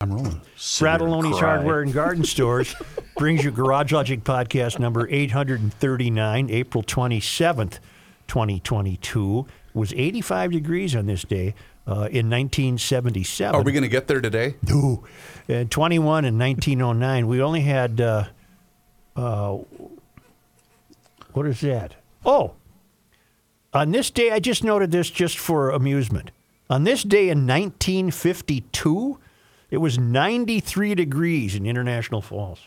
I'm rolling. Fratallone's Hardware and Garden Stores brings you Garage Logic podcast number 839, April 27th, 2022. It was 85 degrees on this day uh, in 1977. Are we going to get there today? No. And 21 in 1909. We only had, uh, uh, what is that? Oh, on this day, I just noted this just for amusement. On this day in 1952, it was 93 degrees in International Falls.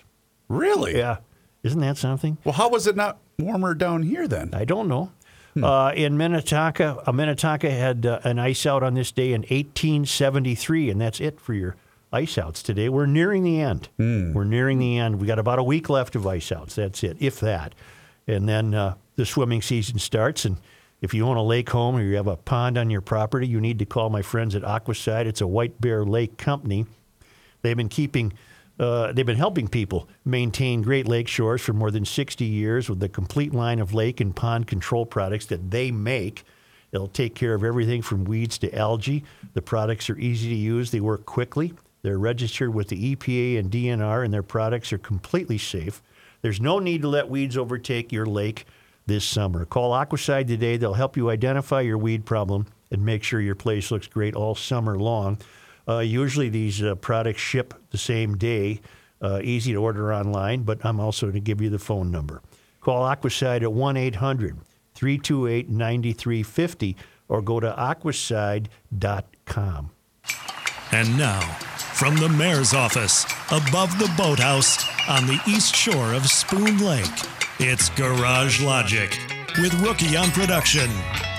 Really? Yeah. Isn't that something? Well, how was it not warmer down here then? I don't know. Uh, in Minnetonka, uh, Minnetonka had uh, an ice out on this day in 1873, and that's it for your ice outs today. We're nearing the end. We're nearing the end. We got about a week left of ice outs. That's it, if that. And then uh, the swimming season starts. And if you own a lake home or you have a pond on your property, you need to call my friends at Aquacide. It's a White Bear Lake company. They've been keeping, uh, they've been helping people maintain Great Lake shores for more than 60 years with the complete line of lake and pond control products that they make. They'll take care of everything from weeds to algae. The products are easy to use. They work quickly. They're registered with the EPA and DNR, and their products are completely safe. There's no need to let weeds overtake your lake this summer. Call Aquacide today. They'll help you identify your weed problem and make sure your place looks great all summer long. Uh, usually these uh, products ship the same day, uh, easy to order online, but I'm also going to give you the phone number. Call Aquacide at 1 800 328 9350 or go to aquacide.com. And now, from the mayor's office, above the boathouse on the east shore of Spoon Lake, it's Garage Logic with Rookie on production,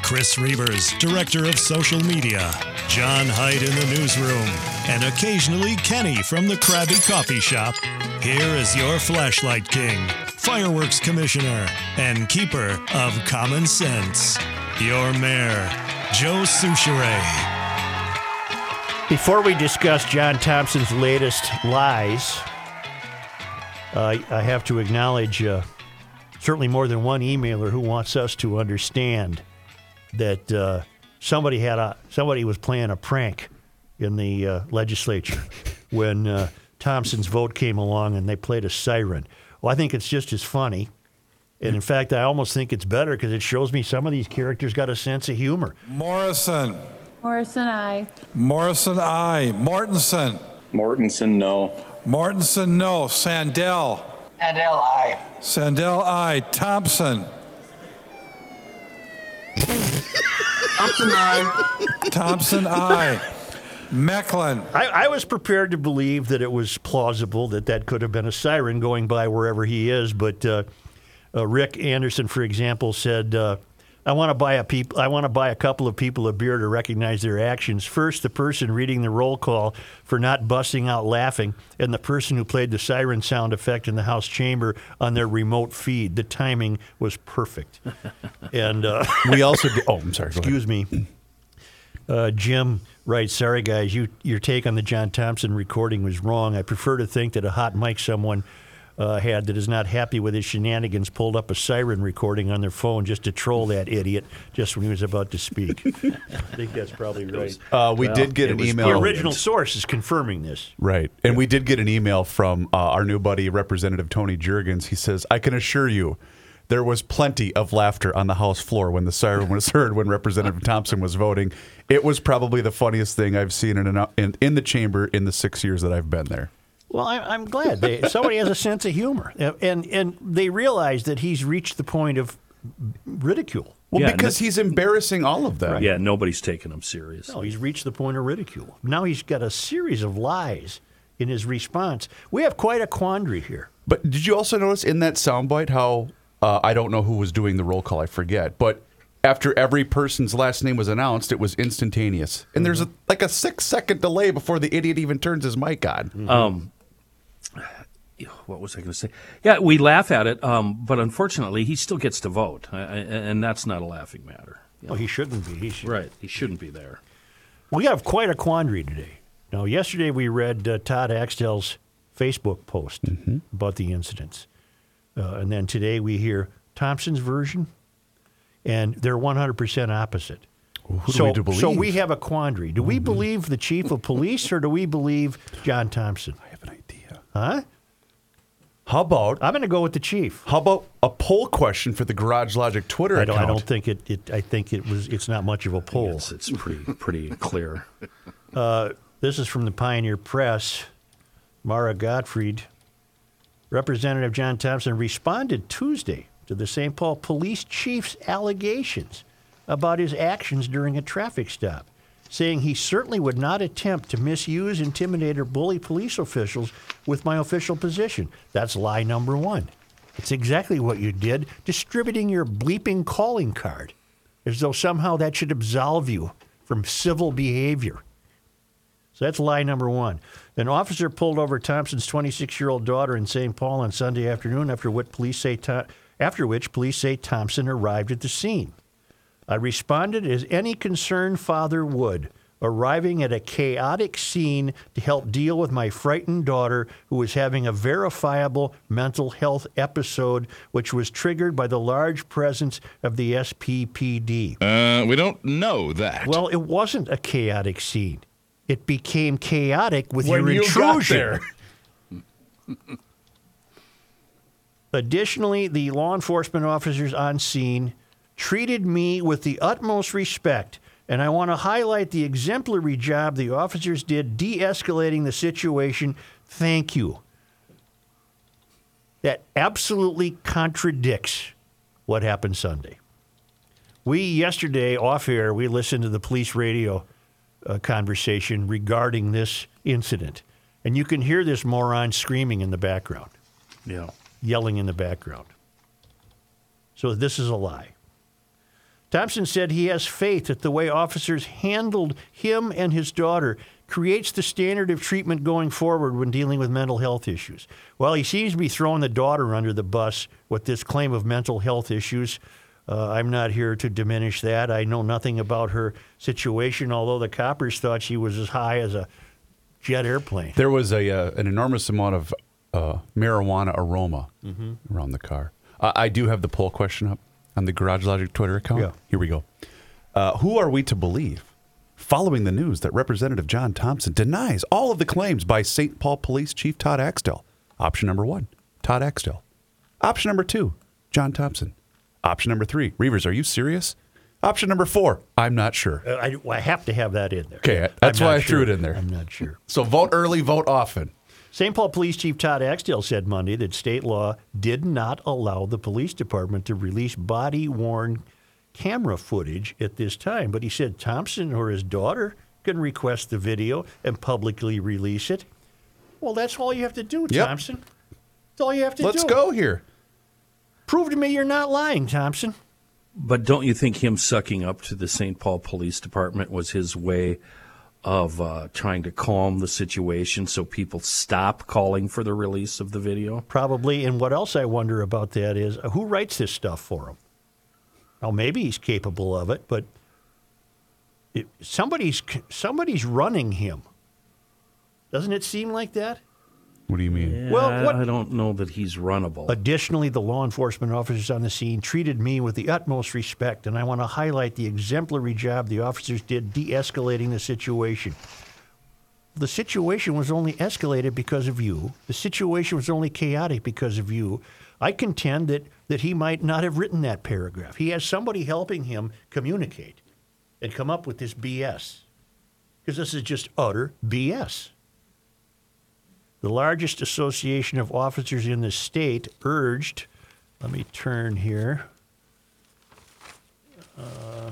Chris Reavers, director of social media, John Hyde in the newsroom, and occasionally Kenny from the Krabby Coffee Shop. Here is your flashlight king, fireworks commissioner, and keeper of common sense, your mayor, Joe Soucheray. Before we discuss John Thompson's latest lies, uh, I have to acknowledge uh, certainly more than one emailer who wants us to understand that uh, somebody had a somebody was playing a prank in the uh, legislature when uh, Thompson's vote came along and they played a siren. Well, I think it's just as funny. And in fact, I almost think it's better because it shows me some of these characters got a sense of humor. Morrison. Morrison, I. Morrison, I. Mortensen. Mortensen, no. Mortensen, no. Sandell. Adele, I. Sandell, I. Thompson. Thompson, I. Thompson, I. Mecklin. I, I was prepared to believe that it was plausible that that could have been a siren going by wherever he is, but uh, uh, Rick Anderson, for example, said, uh, "I want to buy a peop- I want to buy a couple of people a beer to recognize their actions. First, the person reading the roll call for not busting out laughing, and the person who played the siren sound effect in the House chamber on their remote feed. The timing was perfect." and uh, We also. Get, oh, I'm sorry. Excuse me. Uh, Jim writes, "Sorry guys, you, your take on the John Thompson recording was wrong. I prefer to think that a hot mic someone uh, had that is not happy with his shenanigans pulled up a siren recording on their phone just to troll that idiot just when he was about to speak. I think that's probably right. Uh, we did get an email. The original source is confirming this. Right. And we did get an email from uh, our new buddy, Representative Tony Jurgens. He says, I can assure you there was plenty of laughter on the House floor when the siren was heard when Representative Thompson was voting. It was probably the funniest thing I've seen in, an, in, in the chamber in the six years that I've been there. Well, I, I'm glad they, somebody has a sense of humor, and and they realize that he's reached the point of ridicule. Well, Yeah, because no- he's embarrassing all of them. Yeah, nobody's taking him serious. No, he's reached the point of ridicule. Now he's got a series of lies in his response. We have quite a quandary here. But did you also notice in that soundbite how uh, I don't know who was doing the roll call? I forget, but after every person's last name was announced, it was instantaneous. And there's a, like a six second delay before the idiot even turns his mic on. Um, what was I going to say? Yeah, we laugh at it, um, but unfortunately, he still gets to vote, I, I, and that's not a laughing matter. Well, he shouldn't be. He should. Right, he shouldn't be there. We have quite a quandary today. Now, yesterday we read uh, Todd Axtell's Facebook post about the incidents. Uh, and then today we hear Thompson's version, and they're 100% opposite. who do so, we to so we have a quandary. Do we believe the chief of police or do we believe John Thompson? I have an idea. Huh? How about I'm going to go with the chief. how about a poll question for the Garage Logic Twitter I don't, account? I don't think it, it. I think it was. It's not much of a poll. It's, it's pretty pretty clear. Uh, this is from the Pioneer Press. Mara Gottfried. Representative John Thompson responded Tuesday to the St. Paul police chief's allegations about his actions during a traffic stop, saying he certainly would not attempt to misuse, intimidate, or bully police officials with my official position. That's lie number one. It's exactly what you did, distributing your bleeping calling card, as though somehow that should absolve you from civil behavior. So that's lie number one. An officer pulled over Thompson's 26-year-old daughter in St. Paul on Sunday afternoon, after what police say, Tho- after which police say Thompson arrived at the scene. I responded as any concerned father would, arriving at a chaotic scene to help deal with my frightened daughter who was having a verifiable mental health episode, which was triggered by the large presence of the SPPD. Uh, we don't know that. Well, it wasn't a chaotic scene. It became chaotic with When your you got intrusion. there. Additionally, the law enforcement officers on scene treated me with the utmost respect, and I want to highlight the exemplary job the officers did de escalating the situation. Thank you. That absolutely contradicts what happened Sunday. We, yesterday, off air, we listened to the police radio uh, conversation regarding this incident. And you can hear this moron screaming in the background Yeah. yelling in the background. So this is a lie. Thompson said he has faith that the way officers handled him and his daughter creates the standard of treatment going forward when dealing with mental health issues. Well, he seems to be throwing the daughter under the bus with this claim of mental health issues. Uh, I'm not here to diminish that. I know nothing about her situation, although the coppers thought she was as high as a jet airplane. There was a uh, an enormous amount of uh, marijuana aroma Mm-hmm. around the car. I, I do have the poll question up on the Garage Logic Twitter account. Yeah. Here we go. Uh, who are we to believe? Following the news that Representative John Thompson denies all of the claims by St. Paul Police Chief Todd Axtell. Option number one, Todd Axtell. Option number two, John Thompson. Option number three, Reavers, are you serious? Option number four, I'm not sure. Uh, I, I have to have that in there. Okay, that's I'm why not I threw it in there. I'm not sure. So vote early, vote often. St. Paul Police Chief Todd Axtell said Monday that state law did not allow the police department to release body worn camera footage at this time. But he said Thompson or his daughter can request the video and publicly release it. Well, that's all you have to do, Yep. Thompson. That's all you have to do. Let's go here. Prove to me you're not lying, Thompson. But don't you think him sucking up to the St. Paul Police Department was his way of uh, trying to calm the situation so people stop calling for the release of the video? Probably. And what else I wonder about that is uh, who writes this stuff for him? Well, maybe he's capable of it, but it, somebody's somebody's running him. Doesn't it seem like that? What do you mean? Well, what- I don't know that he's runnable. Additionally, the law enforcement officers on the scene treated me with the utmost respect, and I want to highlight the exemplary job the officers did de escalating the situation. The situation was only escalated because of you. The situation was only chaotic because of you. I contend that, that he might not have written that paragraph. He has somebody helping him communicate and come up with this BS. Because this is just utter BS. The largest association of officers in the state urged, let me turn here. Uh,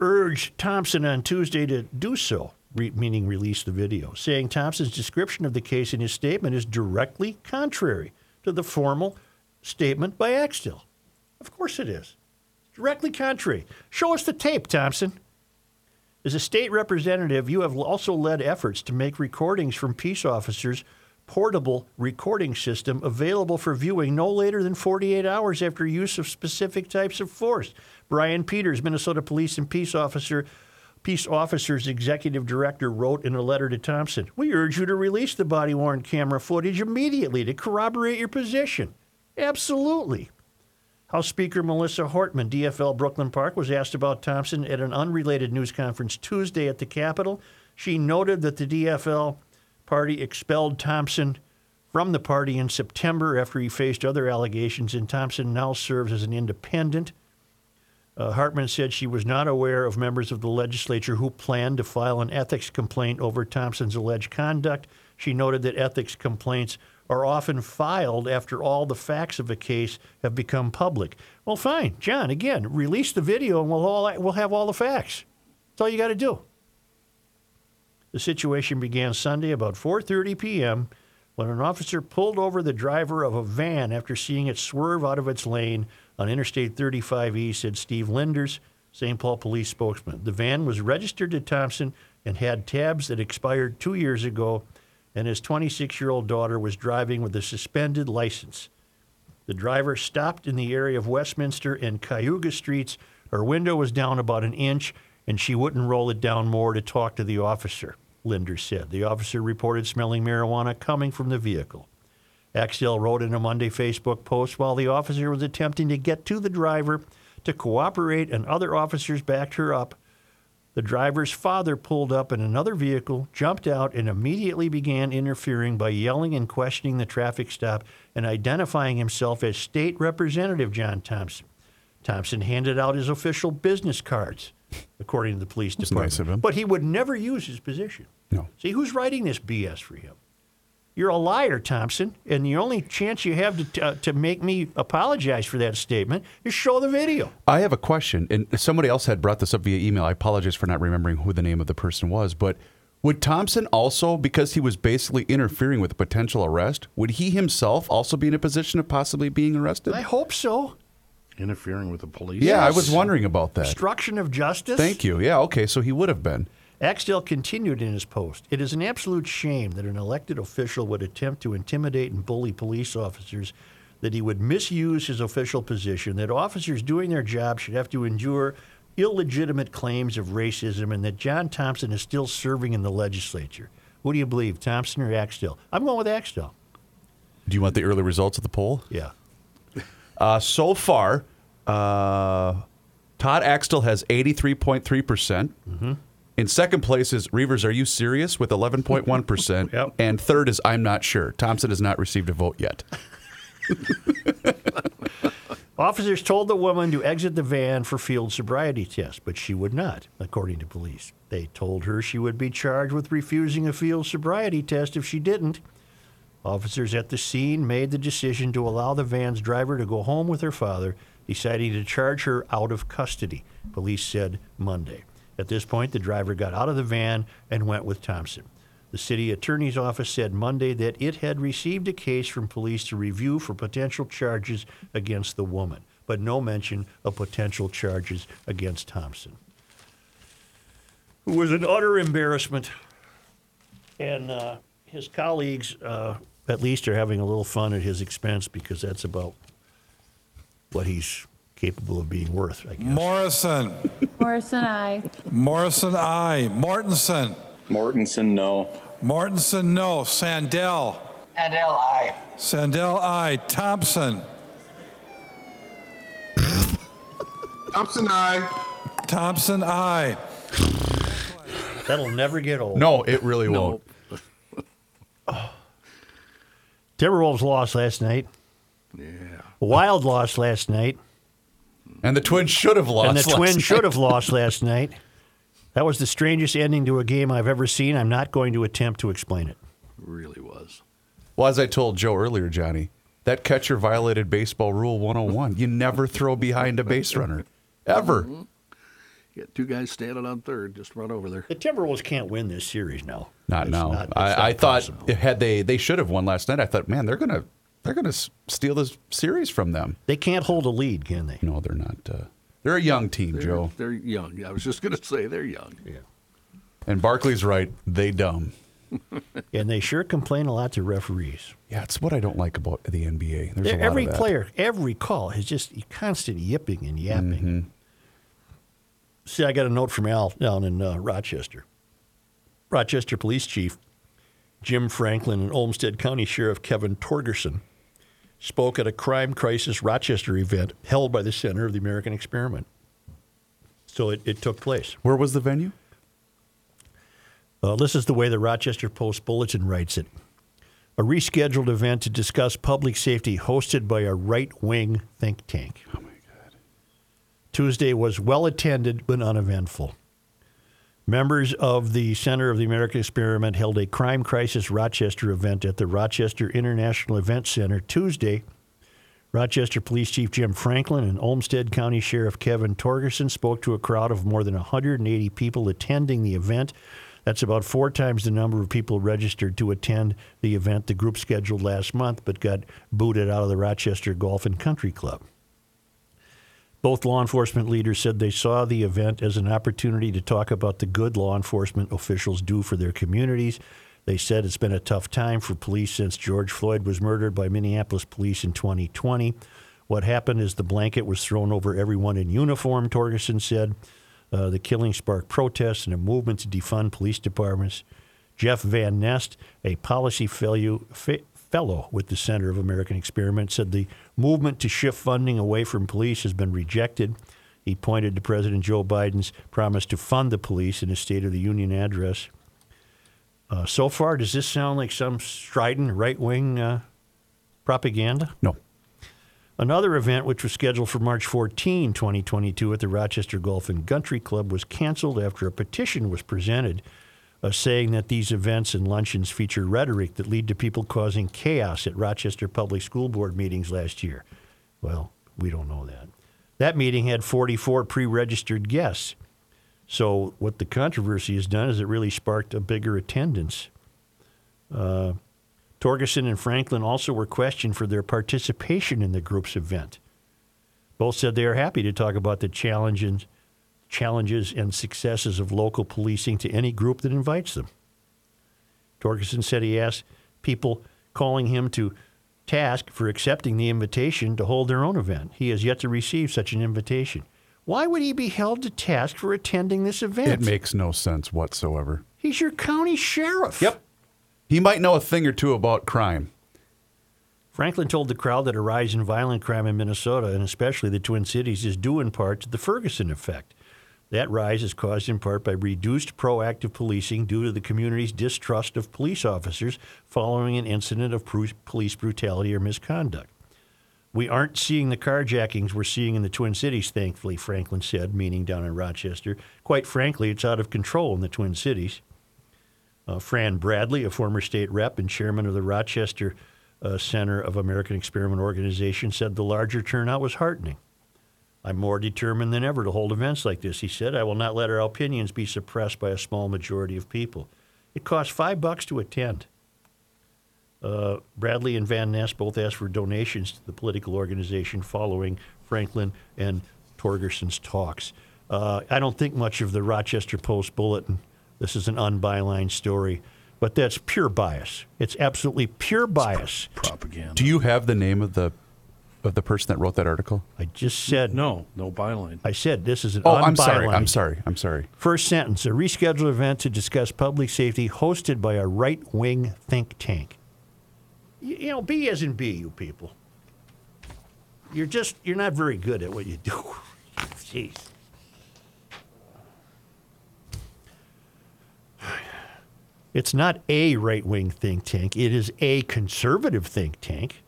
urged Thompson on Tuesday to do so, re- meaning release the video, saying Thompson's description of the case in his statement is directly contrary to the formal statement by Axtell. Of course it is. Directly contrary. Show us the tape, Thompson. As a state representative, you have also led efforts to make recordings from peace officers portable recording system available for viewing no later than 48 hours after use of specific types of force. Brian Peters, Minnesota Police and Peace Officer Peace Officers Executive Director wrote in a letter to Thompson, "We urge you to release the body-worn camera footage immediately to corroborate your position." Absolutely. House Speaker Melissa Hortman, DFL Brooklyn Park, was asked about Thompson at an unrelated news conference Tuesday at the Capitol. She noted that the DFL party expelled Thompson from the party in September after he faced other allegations, and Thompson now serves as an independent. Uh, Hortman said she was not aware of members of the legislature who planned to file an ethics complaint over Thompson's alleged conduct. She noted that ethics complaints are often filed after all the facts of a case have become public. Well, fine, John. Again, release the video, and we'll all we'll have all the facts. That's all you got to do. The situation began Sunday about 4:30 p.m. when an officer pulled over the driver of a van after seeing it swerve out of its lane on Interstate 35E, said Steve Linders, St. Paul police spokesman. The van was registered to Thompson and had tabs that expired two years ago, and his 26 year old daughter was driving with a suspended license. The driver stopped in the area of Westminster and Cayuga Streets. Her window was down about an inch, and she wouldn't roll it down more to talk to the officer, Linder said. The officer reported smelling marijuana coming from the vehicle. Axtell wrote in a Monday Facebook post while the officer was attempting to get to the driver to cooperate and other officers backed her up. The driver's father pulled up in another vehicle, jumped out, and immediately began interfering by yelling and questioning the traffic stop and identifying himself as State Representative John Thompson. Thompson handed out his official business cards, according to the police department. nice. But he would never use his position. No. See, who's writing this BS for him? You're a liar, Thompson, and the only chance you have to, uh, to make me apologize for that statement is show the video. I have a question, and somebody else had brought this up via email. I apologize for not remembering who the name of the person was, but would Thompson also, because he was basically interfering with a potential arrest, would he himself also be in a position of possibly being arrested? I hope so. Interfering with the police. yeah, I was wondering about that. Obstruction of justice. Thank you. Yeah, okay, so he would have been. Axtell continued in his post. It is an absolute shame that an elected official would attempt to intimidate and bully police officers, that he would misuse his official position, that officers doing their job should have to endure illegitimate claims of racism, and that John Thompson is still serving in the legislature. Who do you believe, Thompson or Axtell? I'm going with Axtell. Do you want the early results of the poll? Yeah. Uh, so far, uh, Todd Axtell has 83.3%. percent In second place is Reavers, Are You Serious? with 11.1%. Yep. And third is I'm Not Sure. Thompson has not received a vote yet. Officers told the woman to exit the van for field sobriety test, but she would not, according to police. They told her she would be charged with refusing a field sobriety test if she didn't. Officers at the scene made the decision to allow the van's driver to go home with her father, deciding to charge her out of custody, police said Monday. At this point, the driver got out of the van and went with Thompson. The city attorney's office said Monday that it had received a case from police to review for potential charges against the woman, but no mention of potential charges against Thompson, who was an utter embarrassment. And uh, his colleagues, uh, at least, are having a little fun at his expense because that's about what he's capable of being worth, I guess. Morrison. Morrison, I. Morrison, I. Mortensen. Mortensen, no. Mortensen, no. Sandell. Sandell, I. Sandell, I. Thompson. Thompson, I. Thompson, I. That'll never get old. No, it really won't. Timberwolves lost last night. Yeah. Wild lost last night. And the Twins should have lost. and the last Twins night. should have lost last night. That was the strangest ending to a game I've ever seen. I'm not going to attempt to explain it. Really was. Well, as I told Joe earlier, Johnny, that catcher violated baseball rule 101. You never throw behind a base runner. Ever. Mm-hmm. You got two guys standing on third. Just run over there. The Timberwolves can't win this series now. Not It's now. not- I, not I thought had they they should have won last night. I thought, man, they're gonna They're going to steal this series from them. They can't hold a lead, can they? No, they're not. Uh, they're a young team, They're, Joe. they're young. I was just going to say they're young. Yeah. And Barkley's right. They dumb. And they sure complain a lot to referees. Yeah, it's what I don't like about the NBA. There's a lot every of that. player, every call is just constant yipping and yapping. Mm-hmm. See, I got a note from Al down in uh, Rochester. Rochester Police Chief Jim Franklin and Olmsted County Sheriff Kevin Torgerson spoke at a crime crisis Rochester event held by the Center of the American Experiment. So it, it took place. Where was the venue? Uh, this is the way the Rochester Post Bulletin writes it. A rescheduled event to discuss public safety hosted by a right wing think tank. Oh, my God. Tuesday was well attended but uneventful. Members of the Center of the American Experiment held a Crime Crisis Rochester event at the Rochester International Event Center Tuesday. Rochester Police Chief Jim Franklin and Olmsted County Sheriff Kevin Torgerson spoke to a crowd of more than 180 people attending the event. That's about four times the number of people registered to attend the event the group scheduled last month but got booted out of the Rochester Golf and Country Club. Both law enforcement leaders said they saw the event as an opportunity to talk about the good law enforcement officials do for their communities. They said it's been a tough time for police since George Floyd was murdered by Minneapolis police in 2020. What happened is the blanket was thrown over everyone in uniform, Torgerson said. Uh, the killing sparked protests and a movement to defund police departments. Jeff Van Nest, a policy fe- fellow with the Center of American Experiment, said the movement to shift funding away from police has been rejected. He pointed to President Joe Biden's promise to fund the police in his State of the Union address. Uh, so far, does this sound like some strident right wing uh, propaganda? No. Another event, which was scheduled for March 14, 2022, at the Rochester Golf and Country Club, was canceled after a petition was presented uh, saying that these events and luncheons feature rhetoric that lead to people causing chaos at Rochester Public School Board meetings last year. Well, we don't know that. That meeting had 44 pre registered guests. So, what the controversy has done is it really sparked a bigger attendance. Uh, Torgerson and Franklin also were questioned for their participation in the group's event. Both said they are happy to talk about the challenges, challenges and successes of local policing to any group that invites them. Torgerson said he asked people calling him to task for accepting the invitation to hold their own event. He has yet to receive such an invitation. Why would he be held to task for attending this event? It makes no sense whatsoever. He's your county sheriff. Yep. He might know a thing or two about crime. Franklin told the crowd that a rise in violent crime in Minnesota, and especially the Twin Cities, is due in part to the Ferguson effect. That rise is caused in part by reduced proactive policing due to the community's distrust of police officers following an incident of police brutality or misconduct. We aren't seeing the carjackings we're seeing in the Twin Cities, thankfully, Franklin said, meaning down in Rochester. Quite frankly, it's out of control in the Twin Cities. Uh, Fran Bradley, a former state rep and chairman of the Rochester uh, Center of American Experiment Organization, said the larger turnout was heartening. I'm more determined than ever to hold events like this, he said. I will not let our opinions be suppressed by a small majority of people. It costs five bucks to attend. Uh, Bradley and Van Nest both asked for donations to the political organization following Franklin and Torgerson's talks. Uh, I don't think much of the Rochester Post Bulletin. This is an unbylined story, but that's pure bias. It's absolutely pure bias. Propaganda. Do you have the name of the of the person that wrote that article? I just said No, no byline. I said this is an Oh, I'm sorry. unbylined- I'm sorry. I'm sorry. First sentence: A rescheduled event to discuss public safety, hosted by a right-wing think tank. You, you know, B as in B, you people. You're just you're not very good at what you do. Jeez. It's not a right-wing think tank. It is a conservative think tank.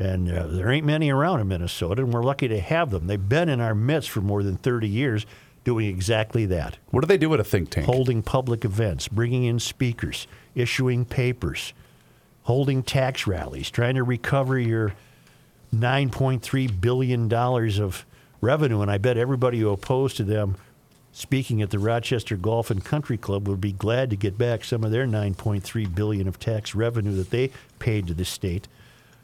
And uh, there ain't many around in Minnesota, and we're lucky to have them. They've been in our midst for more than 30 years doing exactly that What do they do at a think tank? holding public events, bringing in speakers, issuing papers, holding tax rallies, trying to recover your $9.3 billion of revenue. And I bet everybody who opposed to them speaking at the Rochester Golf and Country Club would be glad to get back some of their 9.3 billion of tax revenue that they paid to the state.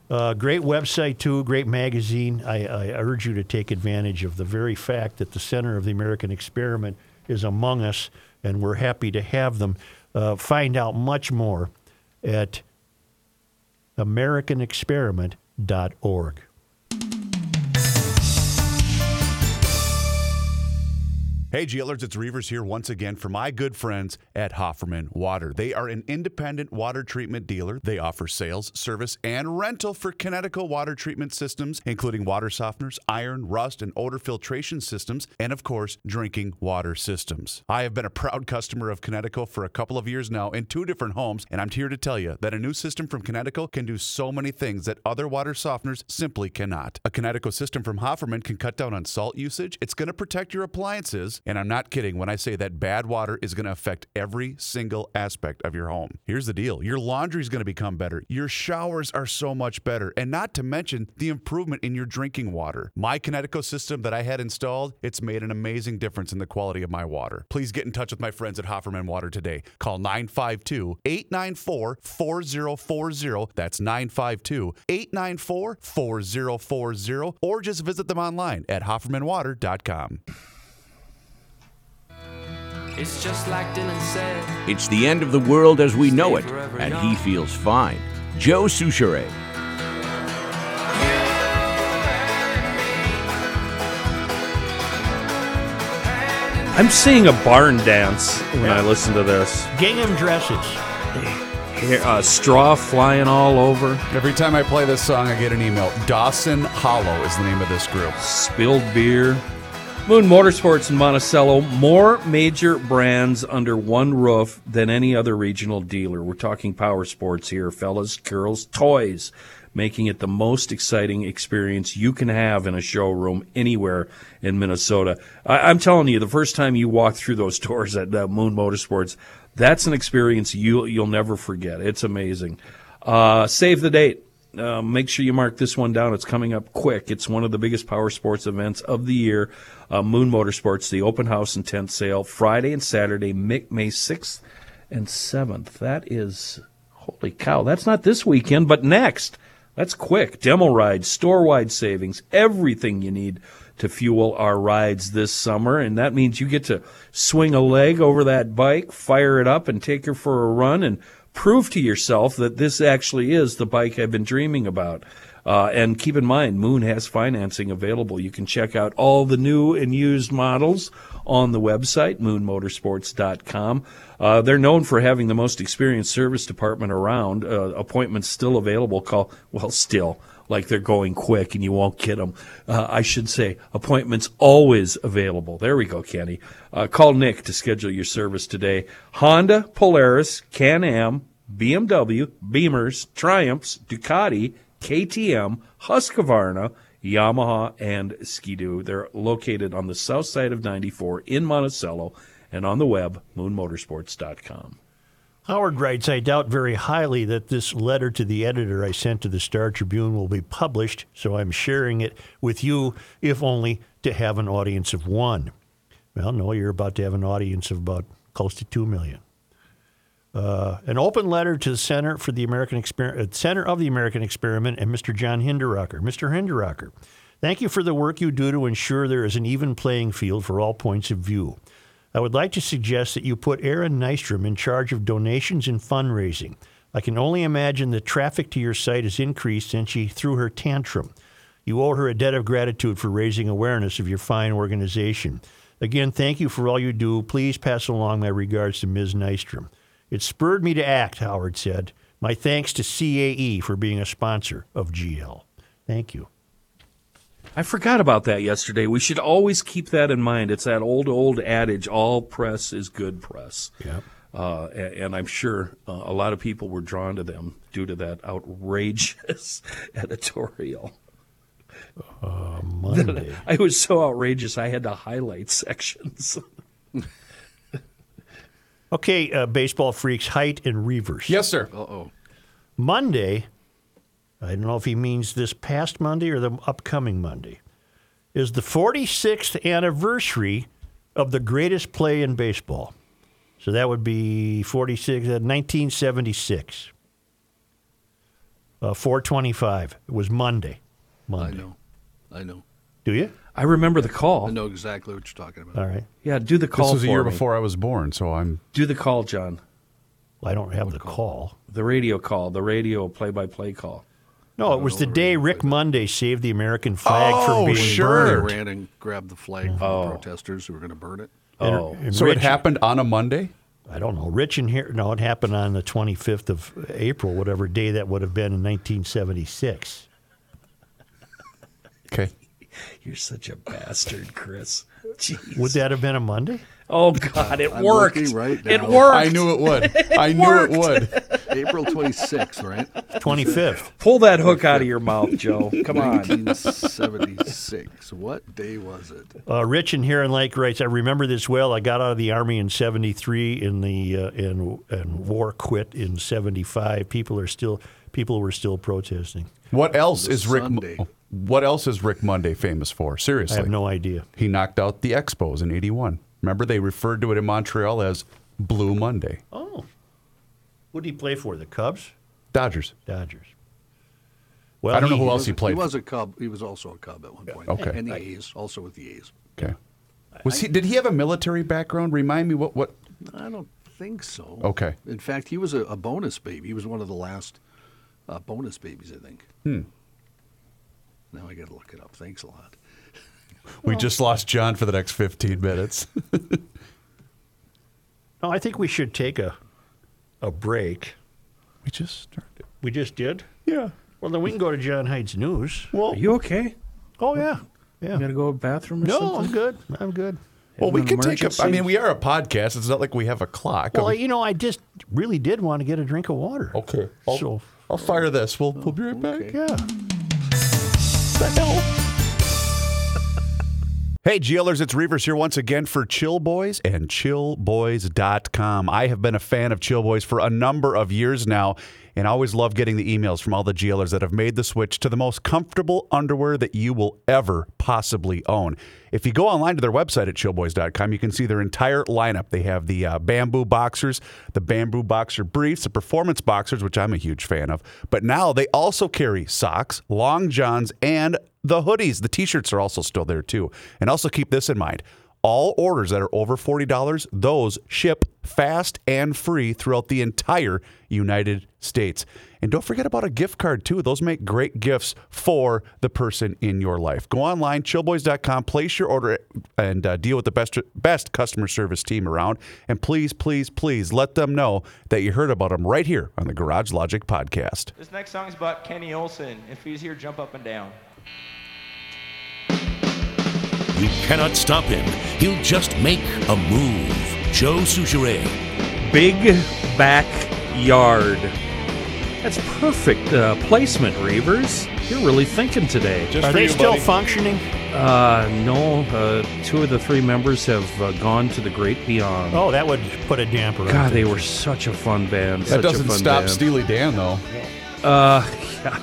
Uh, great website, too, great magazine. I, I urge you to take advantage of the very fact that the center of the American experiment is among us, and we're happy to have them. Uh, find out much more at AmericanExperiment.org. Hey, GLers, it's Reavers here once again for my good friends at Hofferman Water. They are an independent water treatment dealer. They offer sales, service, and rental for Kinetico water treatment systems, including water softeners, iron, rust, and odor filtration systems, and of course, drinking water systems. I have been a proud customer of Kinetico for a couple of years now in two different homes, and I'm here to tell you that a new system from Kinetico can do so many things that other water softeners simply cannot. A Kinetico system from Hofferman can cut down on salt usage, it's going to protect your appliances, and I'm not kidding when I say that bad water is going to affect every single aspect of your home. Here's the deal your laundry is going to become better, your showers are so much better, and not to mention the improvement in your drinking water. My Kinetico system that I had installed, it's made an amazing difference in the quality of my water. Please get in touch with my friends at Hofferman Water today. Call 952 894 4040. That's 952 894 4040. Or just visit them online at HoffermanWater.com. It's just like Dylan said. It's the end of the world as we know it, and he feels fine. Joe Soucheray. I'm seeing a barn dance when I listen to this. Gingham dresses. Hair- uh, straw flying all over. Every time I play this song, I get an email. Dawson Hollow is the name of this group. Spilled beer. Moon Motorsports in Monticello, more major brands under one roof than any other regional dealer. We're talking power sports here, fellas, girls, toys, making it the most exciting experience you can have in a showroom anywhere in Minnesota. I, I'm telling you, the first time you walk through those doors at uh, Moon Motorsports, that's an experience you, you'll never forget. It's amazing. Uh, save the date. Uh, make sure you mark this one down. It's coming up quick. It's one of the biggest power sports events of the year. Uh, Moon Motorsports, the open house and tent sale, Friday and Saturday, May, May 6th and 7th. That is, holy cow, that's not this weekend, but next. That's quick. Demo rides, store wide savings, everything you need to fuel our rides this summer. And that means you get to swing a leg over that bike, fire it up, and take her for a run and prove to yourself that this actually is the bike I've been dreaming about. Uh, and keep in mind, Moon has financing available. You can check out all the new and used models on the website, moonmotorsports.com. Uh, they're known for having the most experienced service department around. Uh, appointments still available. Call, well, still, like they're going quick and you won't get them. Uh, I should say, appointments always available. There we go, Kenny. Uh, call Nick to schedule your service today. Honda, Polaris, Can Am, BMW, Beamers, Triumphs, Ducati, KTM, Husqvarna, Yamaha, and Ski-Doo. They're located on the south side of 94 in Monticello and on the web, moonmotorsports.com. Howard writes, I doubt very highly that this letter to the editor I sent to the Star Tribune will be published, so I'm sharing it with you, if only to have an audience of one. Well, no, you're about to have an audience of about close to two million. Uh, an open letter to the Center for the American uh, Center of the American Experiment and Mr. John Hinderaker. Mr. Hinderaker, thank you for the work you do to ensure there is an even playing field for all points of view. I would like to suggest that you put Erin Nystrom in charge of donations and fundraising. I can only imagine the traffic to your site has increased since she threw her tantrum. You owe her a debt of gratitude for raising awareness of your fine organization. Again, thank you for all you do. Please pass along my regards to Ms. Nystrom. It spurred me to act, Howard said. My thanks to CAE for being a sponsor of GL. Thank you. I forgot about that yesterday. We should always keep that in mind. It's that old, old adage all press is good press. Yep. Uh, and, and I'm sure uh, a lot of people were drawn to them due to that outrageous editorial. Uh, Monday. I was so outrageous, I had to highlight sections. okay, uh, baseball freaks, Height and Reavers. Yes, sir. Uh oh. Monday, I don't know if he means this past Monday or the upcoming Monday, is the 46th anniversary of the greatest play in baseball. So that would be 46, uh, 1976. Uh, Uh, 425. It was Monday. Monday. I Monday. know. I know. Do you? I remember the call. I know exactly what you're talking about. All right. Yeah, do the call This was a year me. before I was born, so I'm. Do the call, John. Well, I don't have the call. The radio call, the radio play-by-play call. No, it was the day Rick Monday saved the American flag Oh, from being sure. burned. They ran and grabbed the flag from Oh. the protesters who were going to burn it. Oh, And So Rich- it happened on a Monday. I don't know. Rich and here. No, it happened on the 25th of April, whatever day that would have been in 1976. Okay. you're such a bastard, Chris. Jeez. Would that have been a Monday? Oh God, it I'm worked. looking right it worked. I knew it would. I knew it would. April 26th, right? 25th. Pull that hook out of your mouth, Joe. Come on. 1976. What day was it? Uh, Rich in Heron Lake writes, I remember this well. I got out of the army in '73, in the uh, and and war quit in '75. People are still people were still protesting. What else is Rick? Sunday. What else is Rick Monday famous for? Seriously. I have no idea. he knocked out the Expos in '81. Remember, they referred to it in Montreal as Blue Monday. Oh, What did he play for? The Cubs, Dodgers. Dodgers. Well, I don't know who else he played. He was a Cub. He was also a Cub at one point. Okay. And the A's, also with the A's. Okay. Was he? Did he have a military background? Remind me what? What? I don't think so. Okay. In fact, he was a, a bonus baby. He was one of the last uh, bonus babies, I think. Hmm. Now I got to look it up. Thanks a lot. We just lost John for the next 15 minutes. No, I think we should take a a break. we just started. We just did. Yeah. Well, then we can go to John Hyde's News. Well, Are you okay? Oh yeah, yeah. You gotta go to the bathroom or No, something? I'm good. I'm good. well, we an could take a. I mean, we are a podcast. It's not like we have a clock. Well, I mean- you know, I just really did want to get a drink of water. okay. I'll, So I'll fire this. We'll, we'll be right back. Okay. yeah. Hey, GLers, it's Reavers here once again for Chill Boys and chillboys.com. I have been a fan of Chill Boys for a number of years now and I always love getting the emails from all the GLers that have made the switch to the most comfortable underwear that you will ever possibly own. If you go online to their website at chillboys.com, you can see their entire lineup. They have the uh, bamboo boxers, the bamboo boxer briefs, the performance boxers, which I'm a huge fan of. But now they also carry socks, long johns, and the hoodies. The t shirts are also still there too. And also keep this in mind all orders that are over $40, those ship fast and free throughout the entire United States. And don't forget about a gift card too. Those make great gifts for the person in your life. Go online, chillboys.com, place your order and uh, deal with the best best customer service team around. And please, please, please let them know that you heard about them right here on the Garage Logic podcast. This next song is about Kenny Olson. If he's here, jump up and down. You cannot stop him. He'll just make a move. Joe Soucheray. Big backyard. That's perfect uh, placement, Reavers. You're really thinking today. Are they still functioning? Uh, no. Uh, two of the three members have uh, gone to the great beyond. Oh, that would put a damper on God, they were such a fun band. That such doesn't fun stop band. Steely Dan though. Uh, yeah.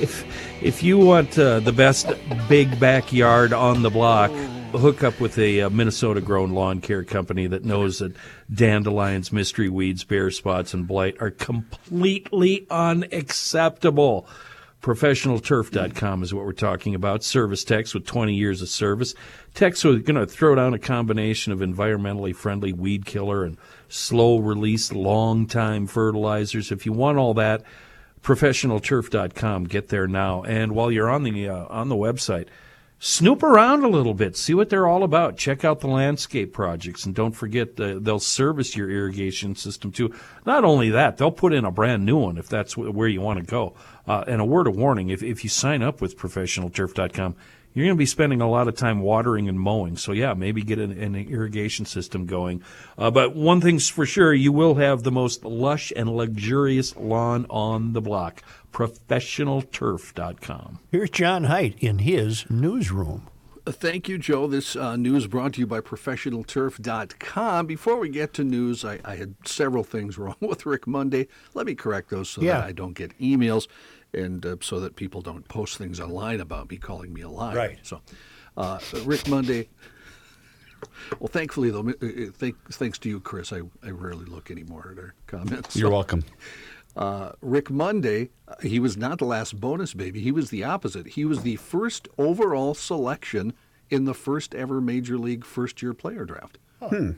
If if you want uh, the best big backyard on the block, hook up with a uh, Minnesota-grown lawn care company that knows that dandelions, mystery weeds, bare spots, and blight are completely unacceptable. ProfessionalTurf.com is what we're talking about. Service techs with 20 years of service. Techs are going to throw down a combination of environmentally friendly weed killer and slow release long time fertilizers. If you want all that, professionalturf.com. Get there now. And while you're on the uh, on the website, snoop around a little bit, see what they're all about. Check out the landscape projects, and don't forget uh, they'll service your irrigation system too. Not only that, they'll put in a brand new one if that's where you want to go. Uh, and a word of warning: if if you sign up with professionalturf.com. You're going to be spending a lot of time watering and mowing. So, yeah, maybe get an, an irrigation system going. Uh, but one thing's for sure, you will have the most lush and luxurious lawn on the block. ProfessionalTurf.com. Here's John Height in his newsroom. Thank you, Joe. This uh, news brought to you by ProfessionalTurf.com. Before we get to news, I, I had several things wrong with Rick Monday. Let me correct those so Yeah. that I don't get emails and uh, so that people don't post things online about me calling me a liar. Right. So, uh, Rick Monday. Well, thankfully, though, uh, uh, thanks to you, Chris, I, I rarely look anymore at our comments. You're welcome. Uh, Rick Monday, uh, he was not the last bonus baby. He was the opposite. He was the first overall selection in the first ever Major League first year player draft. Hmm.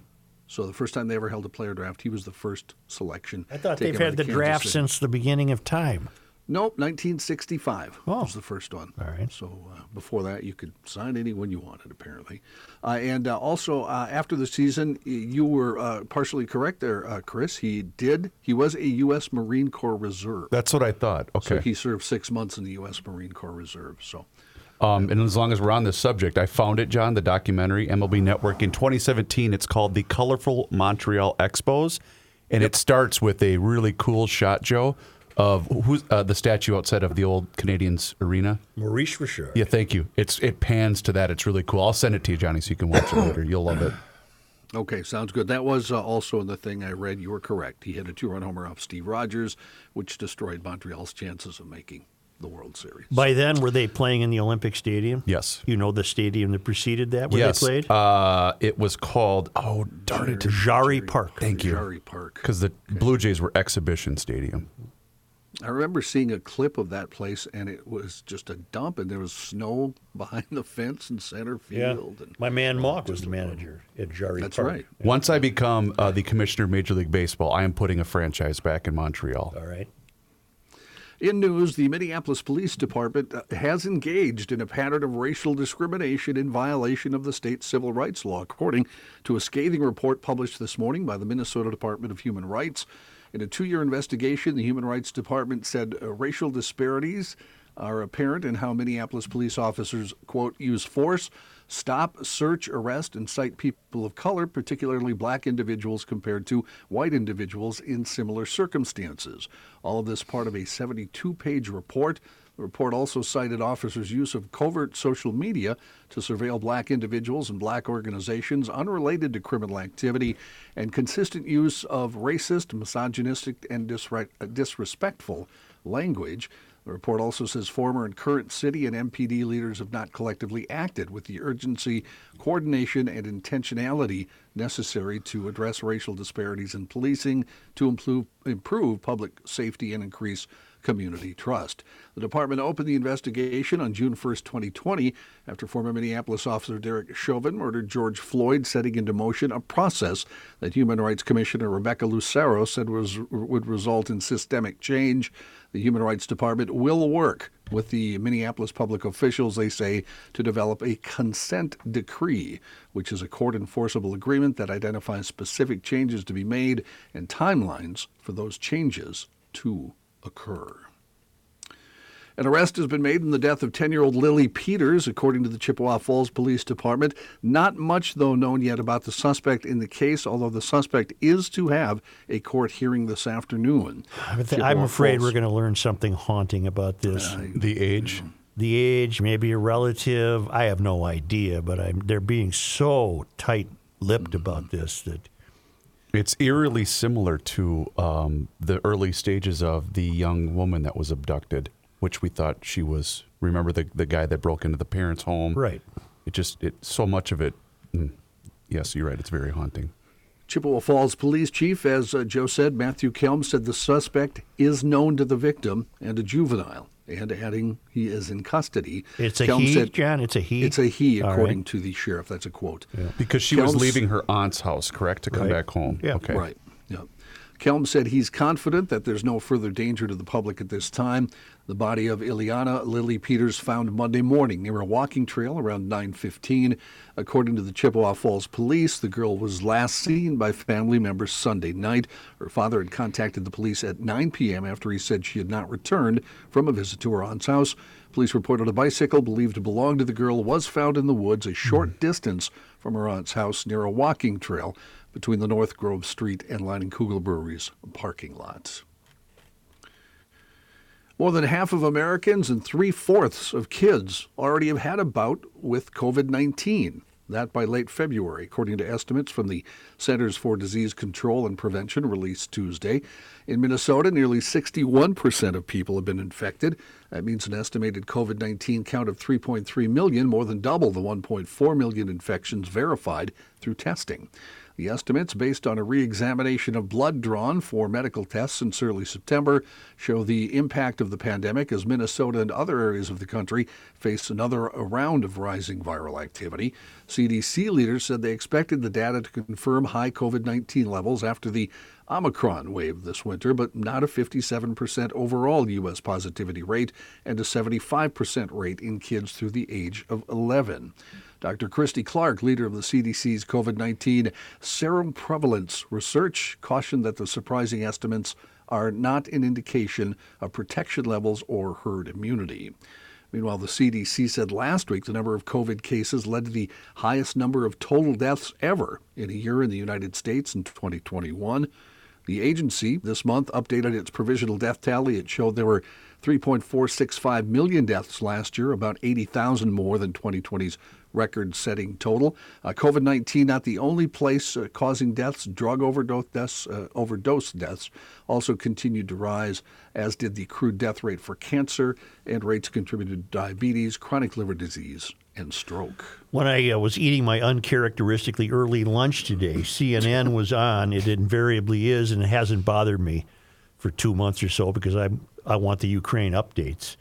So the first time they ever held a player draft, he was the first selection. I thought they've had the Kansas draft City. since the beginning of time. Nope, 1965 Oh. was the first one. All right. So uh, before that, you could sign anyone you wanted, apparently. Uh, and uh, also, uh, after the season, you were uh, partially correct there, uh, Chris. He did. He was a U.S. Marine Corps Reserve. That's what I thought. So Okay. he served six months in the U.S. Marine Corps Reserve. So Um, and as long as we're on this subject, I found it, John, the documentary MLB Network in 2017. It's called The Colorful Montreal Expos, and it starts with a really cool shot, Joe, of who's uh, the statue outside of the old Canadiens arena. Maurice Richard. Yeah, thank you. It's it pans to that. It's really cool. I'll send it to you, Johnny, so you can watch it later. You'll love it. Okay, sounds good. That was uh, also in the thing I read. You were correct. He hit a two-run homer off Steve Rogers, which destroyed Montreal's chances of making the World Series. By then, were they playing in the Olympic Stadium? Yes. You know the stadium that preceded that where yes, they played? Uh, it was called. Oh darn it! Jarry Park. Thank you. Jarry Park. Because the Blue Jays were exhibition stadium. I remember seeing a clip of that place, and it was just a dump, and there was snow behind the fence in center Yeah. field. And My man Mauch was the manager at Jarry That's Park. right. Once I become uh, the commissioner of Major League Baseball, I am putting a franchise back in Montreal. All right. In news, the Minneapolis Police Department uh, has engaged in a pattern of racial discrimination in violation of the state's civil rights law, according to a scathing report published this morning by the Minnesota Department of Human Rights. In a two year investigation, the Human Rights Department said uh, racial disparities are apparent in how Minneapolis police officers, quote, use force, stop, search, arrest, and cite people of color, particularly black individuals, compared to white individuals in similar circumstances. All of this part of a 72 page report. The report also cited officers' use of covert social media to surveil black individuals and black organizations unrelated to criminal activity, and consistent use of racist, misogynistic, and disre- disrespectful language. The report also says former and current city and MPD leaders have not collectively acted with the urgency, coordination, and intentionality necessary to address racial disparities in policing, to improve, improve public safety, and increase community trust. The department opened the investigation on June 1st, 2020, after former Minneapolis officer Derek Chauvin murdered George Floyd, setting into motion a process that Human Rights Commissioner Rebecca Lucero said was would result in systemic change. The Human Rights Department will work with the Minneapolis public officials, they say, to develop a consent decree, which is a court enforceable agreement that identifies specific changes to be made and timelines for those changes to occur. An arrest has been made in the death of 10 year old Lily Peters, according to the Chippewa Falls Police Department. Not much, though, known yet about the suspect in the case, although the suspect is to have a court hearing this afternoon. I'm, I'm afraid Falls- we're going to learn something haunting about this. The age. the age, maybe a relative. I have no idea, but I'm, they're being so tight-lipped mm-hmm. about this that It's eerily similar to um, the early stages of the young woman that was abducted, which we thought she was. Remember the the guy that broke into the parents' home? Right. It just it so much of it. mm, yes, you're right. It's very haunting. Chippewa Falls Police Chief, as uh, Joe said, Matthew Kelm said the suspect is known to the victim and a juvenile, and adding he is in custody. it's a Kelm he, said- John. It's a he. It's a he, All according right. to the sheriff. That's a quote. Because she was leaving her aunt's house, correct, to come Right. back home. Yeah. Okay. Right. Yeah. Kelm said he's confident that there's no further danger to the public at this time. The body of Iliana Lily Peters found Monday morning near a walking trail around 9:15. According to the Chippewa Falls Police, the girl was last seen by family members Sunday night. Her father had contacted the police at 9 p.m. after he said she had not returned from a visit to her aunt's house. Police reported a bicycle believed to belong to the girl was found in the woods a short distance from her aunt's house near a walking trail between the North Grove Street and Leinenkugel Brewery's parking lots. More than half of Americans and three fourths of kids already have had a bout with COVID 19. That by late February, according to estimates from the Centers for Disease Control and Prevention released Tuesday. In Minnesota, nearly 61% of people have been infected. That means an estimated COVID 19 count of 3.3 million, more than double the 1.4 million infections verified through testing. The estimates, based on a re examination of blood drawn for medical tests since early September, show the impact of the pandemic as Minnesota and other areas of the country face another round of rising viral activity. CDC leaders said they expected the data to confirm high COVID 19 levels after the Omicron wave this winter, but not a 57% overall U.S. positivity rate and a 75% rate in kids through the age of 11. Dr. Kristie Clarke, leader of the CDC's COVID 19 seroprevalence research, cautioned that the surprising estimates are not an indication of protection levels or herd immunity. Meanwhile, the CDC said last week the number of COVID cases led to the highest number of total deaths ever in a year in the United States in 2021. The agency this month updated its provisional death tally. It showed there were 3.465 million deaths last year, about 80,000 more than 2020's record setting total. Uh, COVID 19 not the only place uh, causing deaths, drug overdose deaths, uh, overdose deaths also continued to rise, as did the crude death rate for cancer, and rates contributed to diabetes, chronic liver disease, and stroke. When I uh, was eating my uncharacteristically early lunch today, CNN was on. It invariably is, and it hasn't bothered me for two months or so because I I want the Ukraine updates.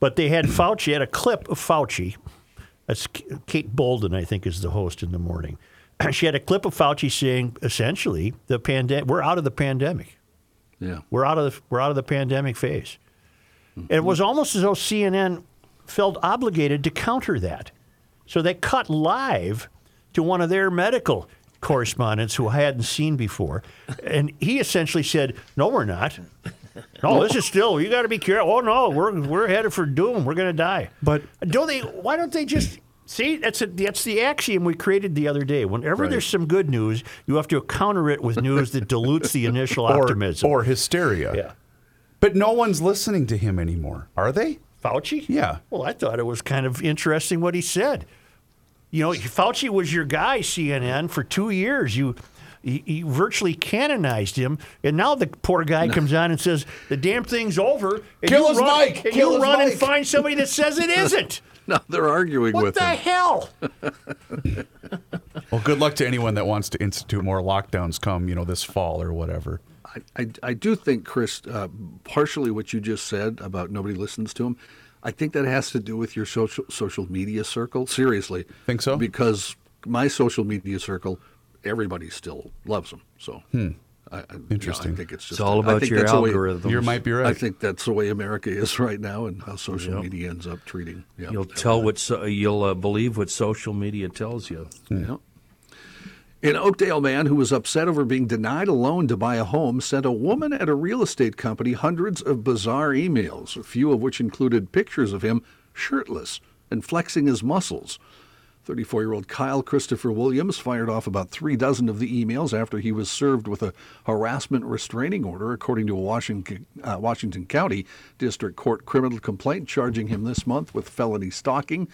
But they had Fauci had a clip of Fauci that's Kate Bolduan, I think, is the host in the morning. she had a clip of Fauci saying, essentially, the pandemic. We're out of the pandemic. Yeah, we're out of the we're out of the pandemic phase. Mm-hmm. And it was almost as though CNN felt obligated to counter that, so they cut live to one of their medical correspondents who I hadn't seen before, and he essentially said, "No, we're not." No, this is still. You got to be careful. Oh no, we're we're headed for doom. We're going to die. But don't they? Why don't they just see? That's a, that's the axiom we created the other day. Whenever right. there's some good news, you have to counter it with news that dilutes the initial or, optimism or hysteria. Yeah. But no one's listening to him anymore, are they? Fauci? Yeah. Well, I thought it was kind of interesting what he said. You know, Fauci was your guy, CNN, for two years. You he, he, virtually canonized him, and now the poor guy comes on and says the damn thing's over. And Kill his run, mic. And Kill you his run mic. and find somebody that says it isn't. no, they're arguing with him. what with the him. hell? well, good luck to anyone that wants to institute more lockdowns come you know this fall or whatever. I, I, I do think, Chris, uh, partially what you just said about nobody listens to him. I think that has to do with your social social media circle. Seriously, think so? Because my social media circle, everybody still loves them. So, hmm. I, I, interesting. You know, I think it's just it's all about your algorithm. You might be right. I think that's the way America is right now, and how social yep. media ends up treating. Yep. You'll tell what so, you'll uh, believe what social media tells you. Hmm. Yep. An Oakdale man who was upset over being denied a loan to buy a home sent a woman at a real estate company hundreds of bizarre emails, a few of which included pictures of him shirtless and flexing his muscles. 34 year old Kyle Christopher Williams fired off about three dozen of the emails after he was served with a harassment restraining order, according to a Washington, uh, Washington County District Court criminal complaint charging him this month with felony stalking.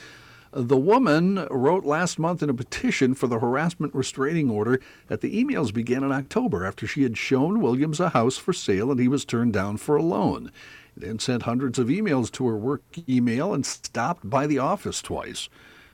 The woman wrote last month in a petition for the harassment restraining order that the emails began in October after she had shown Williams a house for sale and he was turned down for a loan. Then sent hundreds of emails to her work email and stopped by the office twice.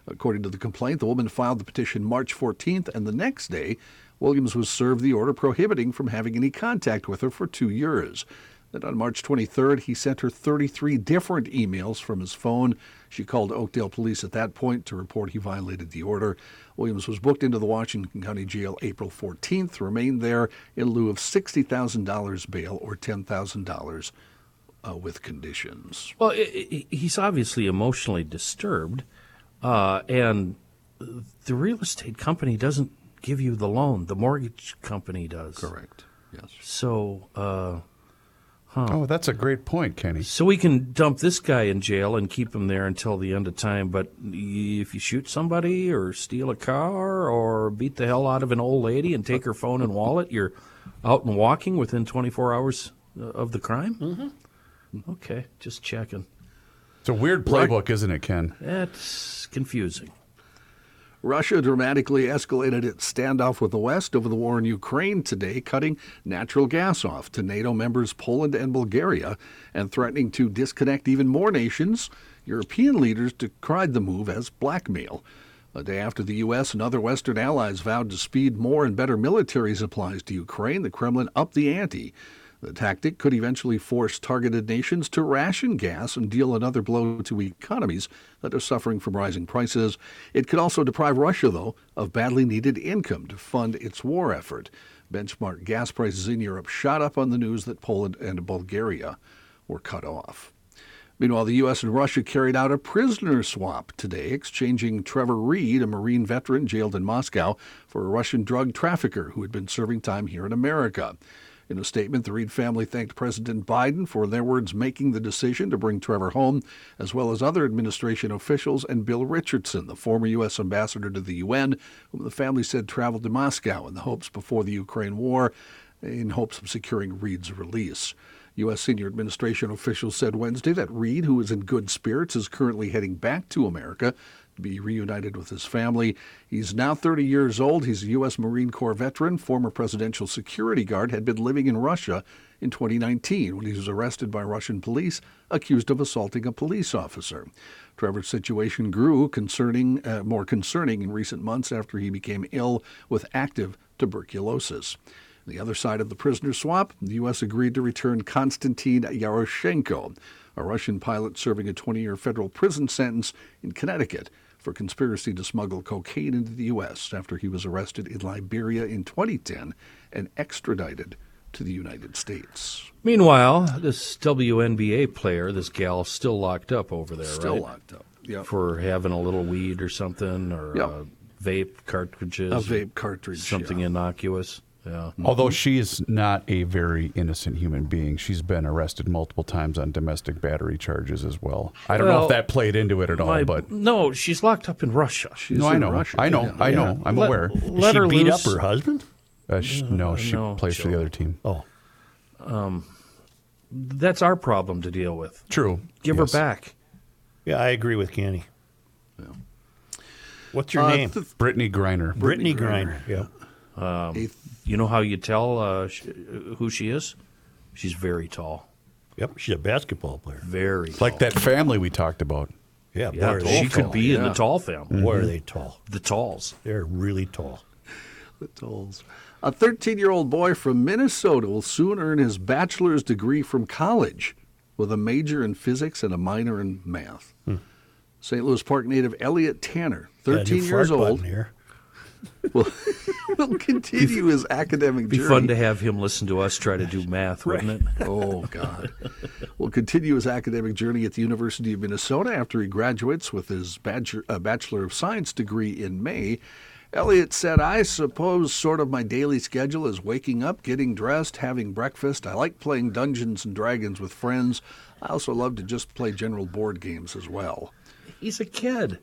According to the complaint, the woman filed the petition March 14th, and the next day, Williams was served the order prohibiting from having any contact with her for two years. Then on March 23rd, he sent her 33 different emails from his phone. She called Oakdale police at that point to report he violated the order. Williams was booked into the Washington County Jail April 14th, remained there in lieu of $60,000 bail or $10,000 uh, with conditions. Well, it, it, he's obviously emotionally disturbed, uh, and the real estate company doesn't give you the loan, the mortgage company does. Correct, yes. So, uh, Huh. Oh, that's a great point, Kenny. So we can dump this guy in jail and keep him there until the end of time. But if you shoot somebody or steal a car or beat the hell out of an old lady and take her phone and wallet, you're out and walking within 24 hours uh, of the crime? Mm-hmm. Okay, just checking. It's a weird playbook, isn't it, Ken? That's confusing. Russia dramatically escalated its standoff with the West over the war in Ukraine today, cutting natural gas off to NATO members Poland and Bulgaria and threatening to disconnect even more nations. European leaders decried the move as blackmail. A day after the U.S. and other Western allies vowed to speed more and better military supplies to Ukraine, the Kremlin upped the ante. The tactic could eventually force targeted nations to ration gas and deal another blow to economies that are suffering from rising prices. It could also deprive Russia, though, of badly needed income to fund its war effort. Benchmark gas prices in Europe shot up on the news that Poland and Bulgaria were cut off. Meanwhile, the U.S. and Russia carried out a prisoner swap today, exchanging Trevor Reed, a Marine veteran jailed in Moscow, for a Russian drug trafficker who had been serving time here in America. In a statement, the Reed family thanked President Biden for, in their words, making the decision to bring Trevor home, as well as other administration officials and Bill Richardson, the former U.S. ambassador to the UN, whom the family said traveled to Moscow in the hopes before the Ukraine war, in hopes of securing Reed's release. U.S. senior administration officials said Wednesday that Reed, who is in good spirits, is currently heading back to America be reunited with his family. He's now 30 years old. He's a U.S. Marine Corps veteran, former presidential security guard, had been living in Russia in 2019 when he was arrested by Russian police accused of assaulting a police officer. Trevor's situation grew concerning, uh, more concerning in recent months after he became ill with active tuberculosis. The other side of the prisoner swap, the U.S. agreed to return Konstantin Yaroshenko, a Russian pilot serving a 20 year federal prison sentence in Connecticut for conspiracy to smuggle cocaine into the U.S. after he was arrested in Liberia in 2010 and extradited to the United States. Meanwhile, this WNBA player, this gal, still locked up over there, right? Still right? locked up. Yep. For having a little weed or something, or Yep. uh, vape cartridges. A vape cartridge, Something innocuous. Yeah. Although she is not a very innocent human being, she's been arrested multiple times on domestic battery charges as well. I don't know if that played into it at all, My- but no, she's locked up in Russia. no, I know, Russia. I know, I know, I'm Let- aware. let her beat loose. up her husband? Uh, sh- no, she no, plays for the other team. Oh, Um, that's our problem to deal with. True. Give Yes. her back. yeah, I agree with Kenny. What's your Uh, name? th- Brittney Griner. Brittney Griner. Griner. Yeah. Um, you know how you tell uh, sh- who she is? She's very tall. Yep, she's a basketball player. Very Like that family we talked about. Yeah, Yeah, boy, are they she could tall. be in the tall family. Boy, are they tall. The talls. They're really tall. The tolls. A 13 year old boy from Minnesota will soon earn his bachelor's degree from college with a major in physics and a minor in math. St. Louis Park native Elliot Tanner, Got a 13 new years fart button old, Here. will, will continue his academic Be journey. fun to have him listen to us try to do math, wouldn't it? Oh, God. will continue his academic journey at the University of Minnesota after he graduates with his bachelor, uh, Bachelor of Science degree in May. Elliot said, I suppose sort of my daily schedule is waking up, getting dressed, having breakfast. I like playing Dungeons and Dragons with friends. I also love to just play general board games as well. He's a kid.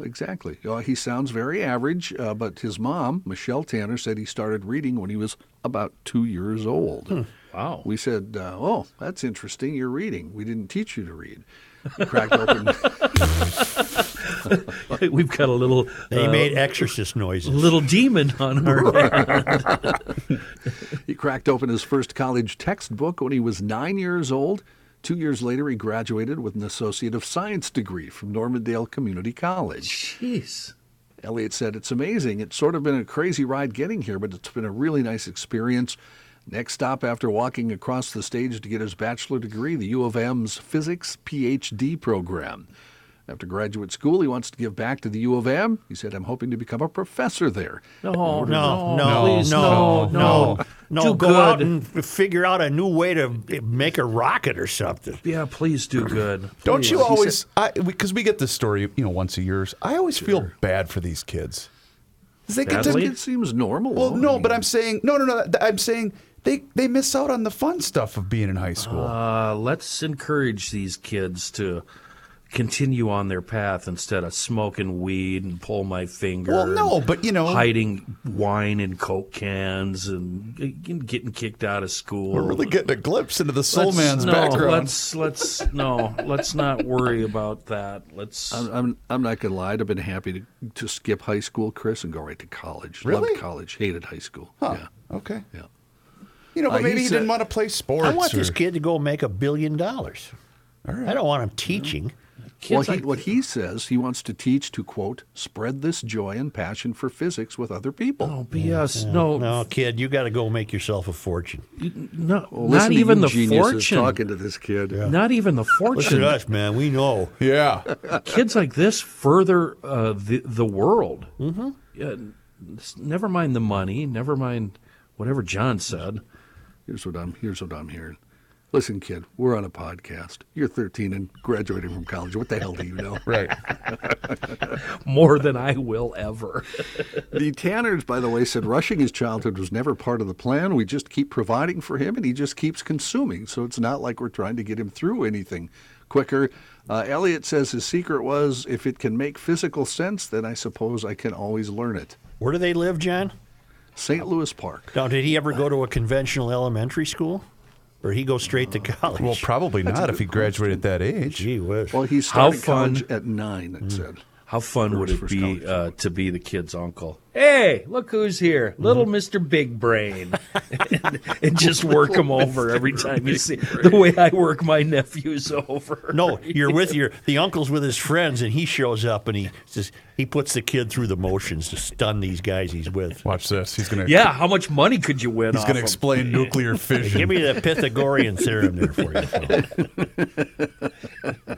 Exactly. Uh, he sounds very average, uh, but his mom, Michelle Tanner, said he started reading when he was about two years old. Wow. We said, uh, "Oh, that's interesting. You're reading. We didn't teach you to read." He cracked open. We've got a little. They uh, made exorcist noises. little demon on our hand. he cracked open his first college textbook when he was nine years old. Two years later, he graduated with an Associate of Science degree from Normandale Community College. Jeez. Elliot said, It's amazing. It's sort of been a crazy ride getting here, but it's been a really nice experience. Next stop after walking across the stage to get his bachelor degree, the U of M's Physics PhD program. After graduate school, he wants to give back to the U of M. He said, I'm hoping to become a professor there. No, No, no, no, please, no, no, no, no. Do go out and figure out a new way to make a rocket or something. Yeah, please do good. Don't you always? Because we get this story, you know, once a year. I always feel bad for these kids. 'Cause They get to, It seems normal. well, though. no, but I'm saying no, no, no. I'm saying they they miss out on the fun stuff of being in high school. Uh, let's encourage these kids to continue on their path instead of smoking weed and pull my finger. Well, no, but, you know- hiding wine in coke cans and getting kicked out of school. We're really getting a glimpse into the soul Let's- man's no, background. Let's let's no, let's not worry about that. Let's. I'm, I'm, I'm not going to lie. I'd have been happy to, to skip high school, Chris, and go right to college. Really? Loved college. Hated high school. Huh. Yeah. Okay. Yeah. You know, Uh, but maybe he he, said- didn't want to play sports. I want this kid to go make a billion dollars. All right. I don't want him teaching. Well, he, like- what he says, he wants to teach to quote spread this joy and passion for physics with other people. Oh, BS. No, no, kid, you got to go make yourself a fortune. no, Well, not even the fortune. talking to this kid. Not even the Listen fortune. to us, man. We know. Yeah. Kids like this further uh, the the world. Mm-hmm. Yeah, never mind the money. Never mind whatever John said. Here's what I'm here's what I'm hearing. Listen, kid, we're on a podcast. You're 13 and graduating from college. What the hell do you know? Right. More than I will ever. The Tanners, by the way, said rushing his childhood was never part of the plan. We just keep providing for him, and he just keeps consuming. So it's not like we're trying to get him through anything quicker. Uh, Elliot says his secret was if it can make physical sense, then I suppose I can always learn it. Where do they live, John? St. Louis Park. Now, did he ever go to a conventional elementary school? Or he go straight to college? Well, probably not if he graduated at that age. Gee whiz. Well, he How started fun. college at nine, it mm. said. How fun would it be uh, to be the kid's uncle? Hey, look who's here, little Mister Big Brain, and, and just work him over every time you see the way I work my nephews over. No, you're with your the uncle's with his friends, and he shows up and he says he puts the kid through the motions to stun these guys he's with. Watch this. He's gonna. Yeah, how much money could you win? He's off gonna him? explain nuclear fission. Give me the Pythagorean theorem there for you.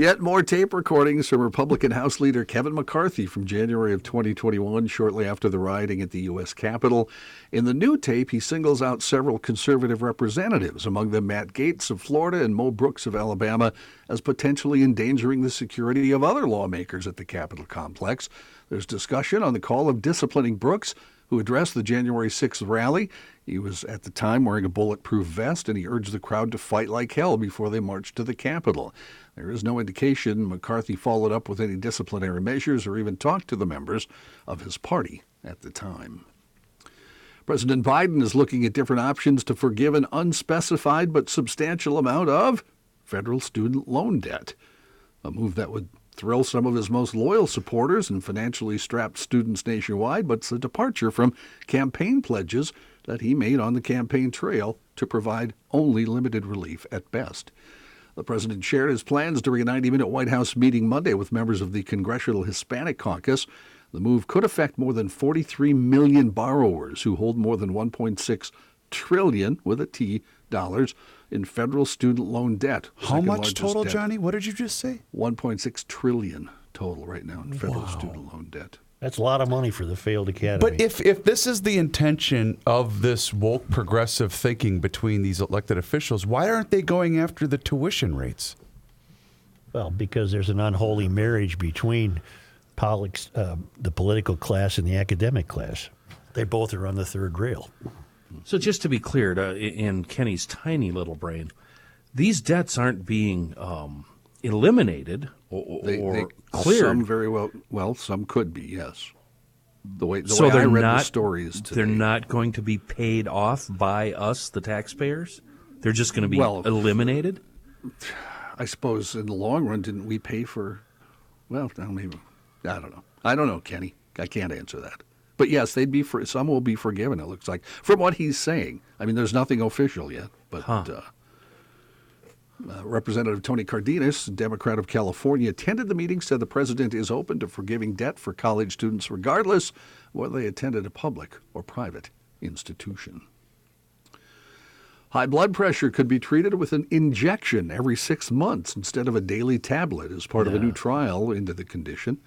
Yet more tape recordings from Republican House Leader Kevin McCarthy from January of 2021, shortly after the rioting at the U.S. Capitol. In the new tape, he singles out several conservative representatives, among them Matt Gaetz of Florida and Mo Brooks of Alabama, as potentially endangering the security of other lawmakers at the Capitol complex. There's discussion on the call of disciplining Brooks, who addressed the January 6th rally. He was at the time wearing a bulletproof vest, and he urged the crowd to fight like hell before they marched to the Capitol. There is no indication McCarthy followed up with any disciplinary measures or even talked to the members of his party at the time. President Biden is looking at different options to forgive an unspecified but substantial amount of federal student loan debt, a move that would thrill some of his most loyal supporters and financially strapped students nationwide, but it's a departure from campaign pledges that he made on the campaign trail to provide only limited relief at best. The president shared his plans during a 90 minute White House meeting Monday with members of the Congressional Hispanic Caucus. The move could affect more than 43 million borrowers who hold more than 1.6 trillion with a T dollars in federal student loan debt. How much total, debt. Johnny? What did you just say? 1.6 trillion total right now in federal student loan debt. That's a lot of money for the failed academy. But if if this is the intention of this woke progressive thinking between these elected officials, why aren't they going after the tuition rates? well, because there's an unholy marriage between politics, uh, the political class and the academic class. They both are on the third rail. So just to be clear, to, in Kenny's tiny little brain, these debts aren't being um, eliminated or, They, or they, cleared. Some very well, well, some could be, yes. The way, the so way they're I read not the stories today. they're not going to be paid off by us, the taxpayers. They're just going to be Well- eliminated. I suppose in the long run, didn't we pay for? Well, now maybe I don't know. I don't know, Kenny. I can't answer that. But yes, they'd be for some will be forgiven. It looks like from what he's saying. I mean, there's nothing official yet, but uh, uh, Representative Tony Cardenas, Democrat of California, attended the meeting. Said the president is open to forgiving debt for college students, regardless whether they attended a public or private institution. High blood pressure could be treated with an injection every six months instead of a daily tablet as part of a new trial into the condition.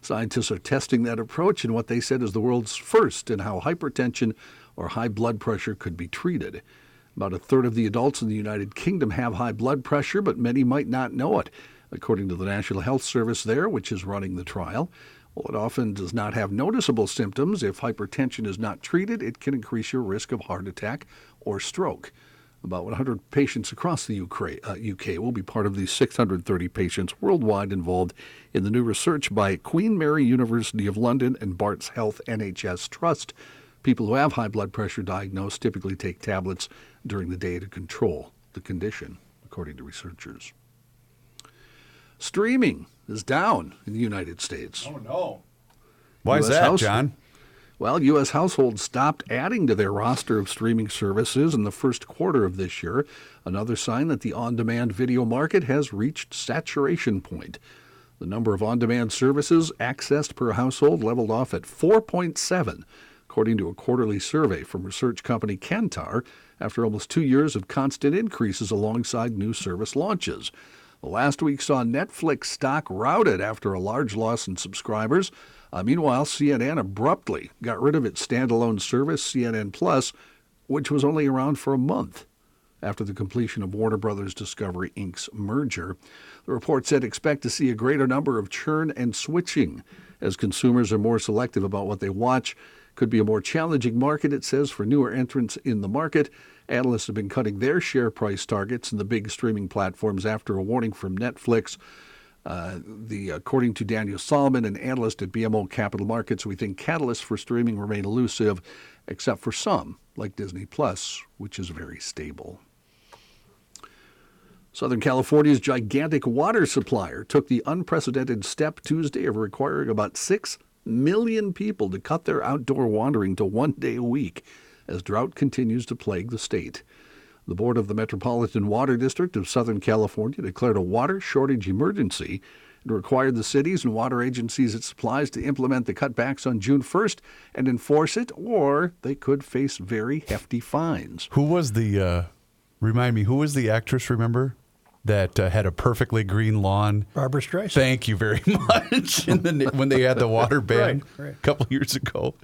Scientists are testing that approach in what they said is the world's first in how hypertension or high blood pressure could be treated. About a third of the adults in the United Kingdom have high blood pressure, but many might not know it. According to the National Health Service there, which is running the trial, while it often does not have noticeable symptoms, if hypertension is not treated, it can increase your risk of heart attack or stroke. About 100 patients across the UK, uh, will be part of the 630 patients worldwide involved in the new research by Queen Mary University of London and Barts Health NHS Trust. People who have high blood pressure diagnosed typically take tablets during the day to control the condition, according to researchers. Streaming is down in the United States. Oh no! Why is that, House- John? Well, U.S. households stopped adding to their roster of streaming services in the first quarter of this year, another sign that the on demand video market has reached saturation point. The number of on demand services accessed per household leveled off at 4.7, according to a quarterly survey from research company Kantar, after almost two years of constant increases alongside new service launches. Last week saw Netflix stock routed after a large loss in subscribers. Uh, meanwhile, CNN abruptly got rid of its standalone service, CNN Plus, which was only around for a month after the completion of Warner Brothers Discovery Inc.'s merger. The report said expect to see a greater number of churn and switching as consumers are more selective about what they watch. Could be a more challenging market, it says, for newer entrants in the market. Analysts have been cutting their share price targets in the big streaming platforms after a warning from Netflix. Uh, the according to Daniel Solomon, an analyst at BMO Capital Markets, we think catalysts for streaming remain elusive, except for some, like Disney Plus, which is very stable. Southern California's gigantic water supplier took the unprecedented step Tuesday of requiring about 6 million people to cut their outdoor wandering to one day a week as drought continues to plague the state. The board of the Metropolitan Water District of Southern California declared a water shortage emergency and required the cities and water agencies it supplies to implement the cutbacks on June 1st and enforce it, or they could face very hefty fines. Who was the, uh, remind me, who was the actress, remember? That uh, had a perfectly green lawn. Barbra Streisand. Thank you very much. In the, when they had the water ban Right, right. a couple years ago.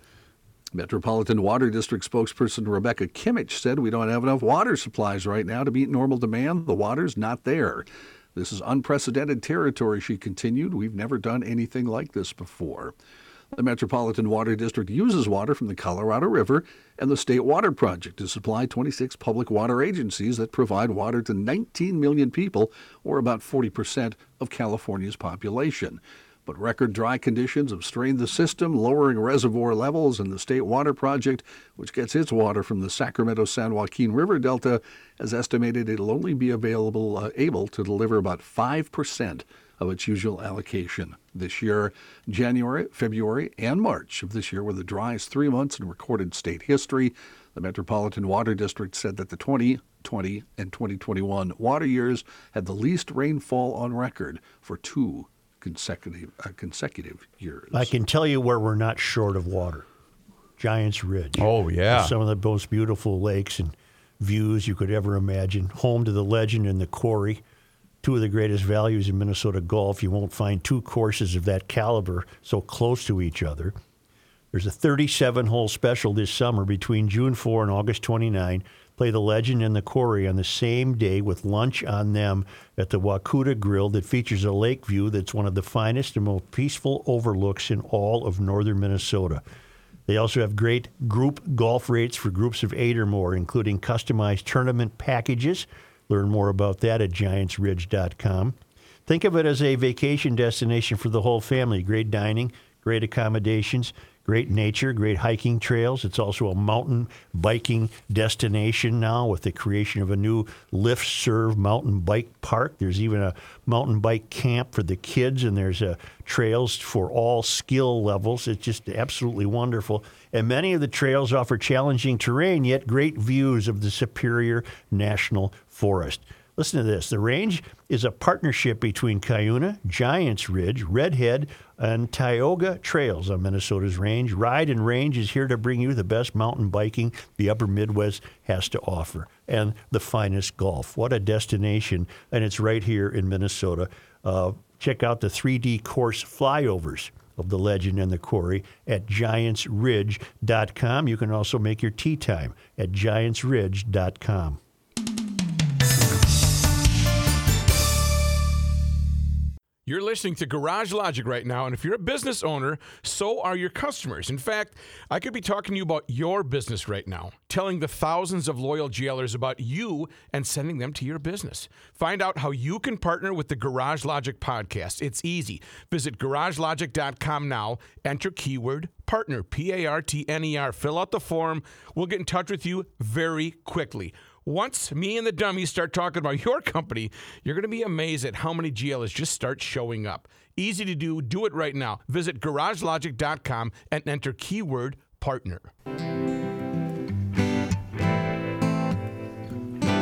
Metropolitan Water District spokesperson Rebecca Kimitch said we don't have enough water supplies right now to meet normal demand. The water's not there. This is unprecedented territory, she continued. We've never done anything like this before. The Metropolitan Water District uses water from the Colorado River and the State Water Project to supply 26 public water agencies that provide water to 19 million people, or about 40% of California's population. But record dry conditions have strained the system, lowering reservoir levels, and the State Water Project, which gets its water from the Sacramento San Joaquin River Delta, has estimated it'll only be available uh, able to deliver about 5% of its usual allocation this year. January, February, and March of this year were the driest three months in recorded state history. The Metropolitan Water District said that the 2020 and 2021 water years had the least rainfall on record for two consecutive uh, consecutive years. I can tell you where we're not short of water. Giants Ridge. Oh, yeah. Some of the most beautiful lakes and views you could ever imagine. Home to the legend and the quarry. Two of the greatest values in Minnesota golf. You won't find two courses of that caliber so close to each other. There's a 37 hole special this summer between June 4 and August 29. Play the legend and the quarry on the same day with lunch on them at the Wakuta Grill that features a lake view that's one of the finest and most peaceful overlooks in all of northern Minnesota. They also have great group golf rates for groups of eight or more, including customized tournament packages. Learn more about that at giantsridge.com. Think of it as a vacation destination for the whole family. Great dining, great accommodations, great nature, great hiking trails. It's also a mountain biking destination now with the creation of a new lift serve mountain bike park. There's even a mountain bike camp for the kids, and there's uh, trails for all skill levels. It's just absolutely wonderful. And many of the trails offer challenging terrain, yet great views of the Superior National Forest. Listen to this. The range is a partnership between Cuyuna, Giants Ridge, Redhead, and Tioga Trails on Minnesota's range. Ride and Range is here to bring you the best mountain biking the upper Midwest has to offer and the finest golf. What a destination. And it's right here in Minnesota. Uh, check out the 3D course flyovers of the legend and the quarry at giantsridge.com. You can also make your tee time at giantsridge.com. You're listening to Garage Logic right now, and if you're a business owner, so are your customers. In fact, I could be talking to you about your business right now, telling the thousands of loyal GLers about you and sending them to your business. Find out how you can partner with the Garage Logic podcast. It's easy. Visit garagelogic.com now, enter keyword partner, P A R T N E R, fill out the form. We'll get in touch with you very quickly. Once me and the dummies start talking about your company, you're going to be amazed at how many GLs just start showing up. Easy to do. Do it right now. Visit garagelogic.com and enter keyword partner.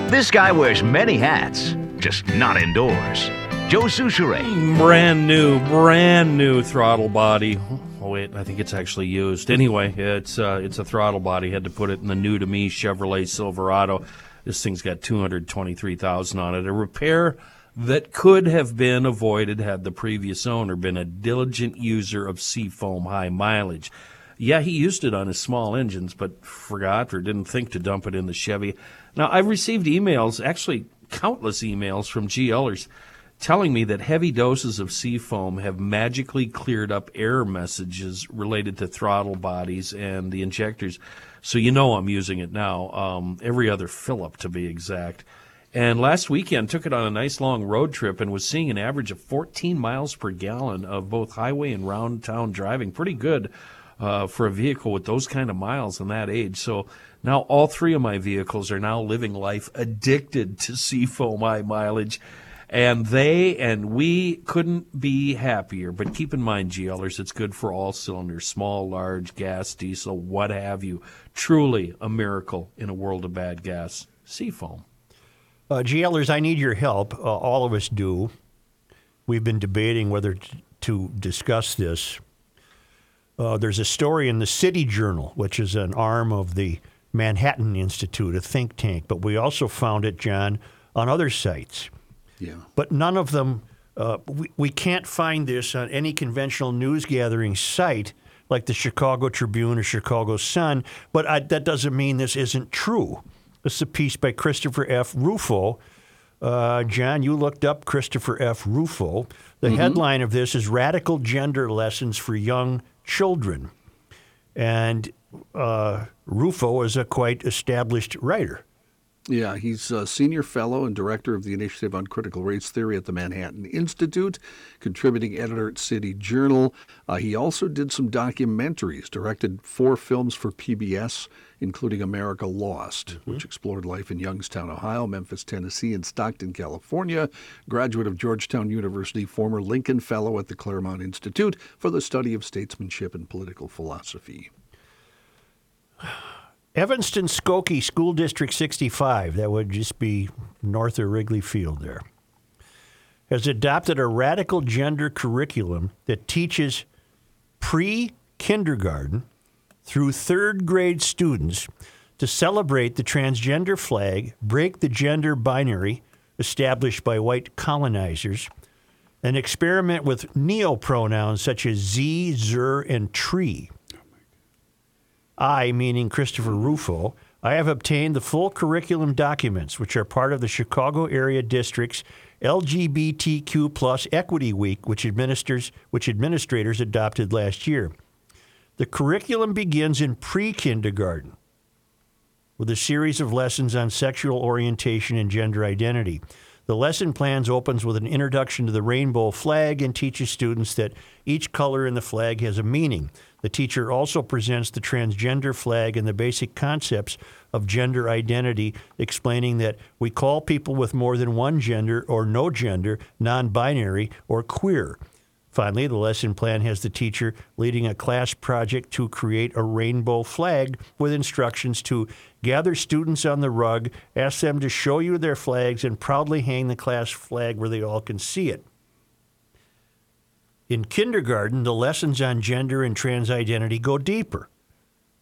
This guy wears many hats, just not indoors. Joe Soucheray. Brand new, brand new throttle body. Oh wait, I think it's actually used. Anyway, it's uh, it's a throttle body. Had to put it in the new to me Chevrolet Silverado. This thing's got two hundred twenty three thousand on it. A repair that could have been avoided had the previous owner been a diligent user of Seafoam high mileage. Yeah, he used it on his small engines, but forgot or didn't think to dump it in the Chevy. Now, I've received emails, actually countless emails from GLers telling me that heavy doses of Seafoam have magically cleared up error messages related to throttle bodies and the injectors. So you know I'm using it now, um, every other up to be exact. And last weekend took it on a nice long road trip and was seeing an average of 14 miles per gallon of both highway and round town driving. Pretty good uh, for a vehicle with those kind of miles and that age. So now all three of my vehicles are now living life addicted to seafoam high mileage. And they and we couldn't be happier. But keep in mind, GLers, it's good for all cylinders, small, large, gas, diesel, what have you. Truly a miracle in a world of bad gas. Seafoam. Uh, GLers, I need your help. Uh, all of us do. We've been debating whether t- to discuss this. Uh, there's a story in the City Journal, which is an arm of the Manhattan Institute, a think tank, but we also found it, John, on other sites. Yeah. But none of them, uh, we, we can't find this on any conventional news gathering site like the Chicago Tribune or Chicago Sun, but I, that doesn't mean this isn't true. This is a piece by Christopher F. Rufo. Uh, John, you looked up Christopher F. Rufo. The Mhm. headline of this is Radical Gender Lessons for Young Children. And uh, Rufo is a quite established writer. Yeah, he's a senior fellow and director of the Initiative on Critical Race Theory at the Manhattan Institute, contributing editor at City Journal. Uh, he also did some documentaries, directed four films for PBS, including America Lost, which explored life in Youngstown, Ohio, Memphis, Tennessee, and Stockton, California. Graduate of Georgetown University, former Lincoln Fellow at the Claremont Institute for the study of statesmanship and political philosophy. Evanston Skokie School District 65, that would just be north of Wrigley Field there, has adopted a radical gender curriculum that teaches pre kindergarten through third grade students to celebrate the transgender flag, break the gender binary established by white colonizers, and experiment with neopronouns such as Z, Zer, and tree. I, meaning Christopher Rufo, I have obtained the full curriculum documents, which are part of the Chicago Area District's LGBTQ plus Equity Week, which administers which administrators adopted last year. The curriculum begins in pre-kindergarten with a series of lessons on sexual orientation and gender identity. The lesson plans opens with an introduction to the rainbow flag and teaches students that each color in the flag has a meaning. The teacher also presents the transgender flag and the basic concepts of gender identity, explaining that we call people with more than one gender or no gender non binary or queer. Finally, the lesson plan has the teacher leading a class project to create a rainbow flag with instructions to gather students on the rug, ask them to show you their flags, and proudly hang the class flag where they all can see it. In kindergarten, the lessons on gender and trans identity go deeper.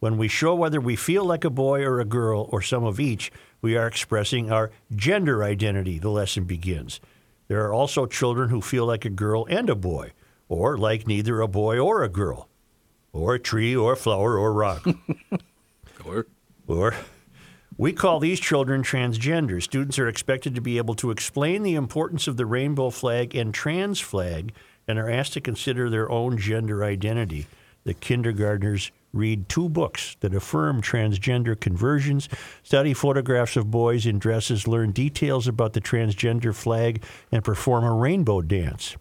When we show whether we feel like a boy or a girl or some of each, we are expressing our gender identity, the lesson begins. There are also children who feel like a girl and a boy, or like neither a boy or a girl, or a tree or a flower or rock. or, or we call these children transgender. Students are expected to be able to explain the importance of the rainbow flag and trans flag and are asked to consider their own gender identity. The kindergartners read two books that affirm transgender conversions, study photographs of boys in dresses, learn details about the transgender flag, and perform a rainbow dance.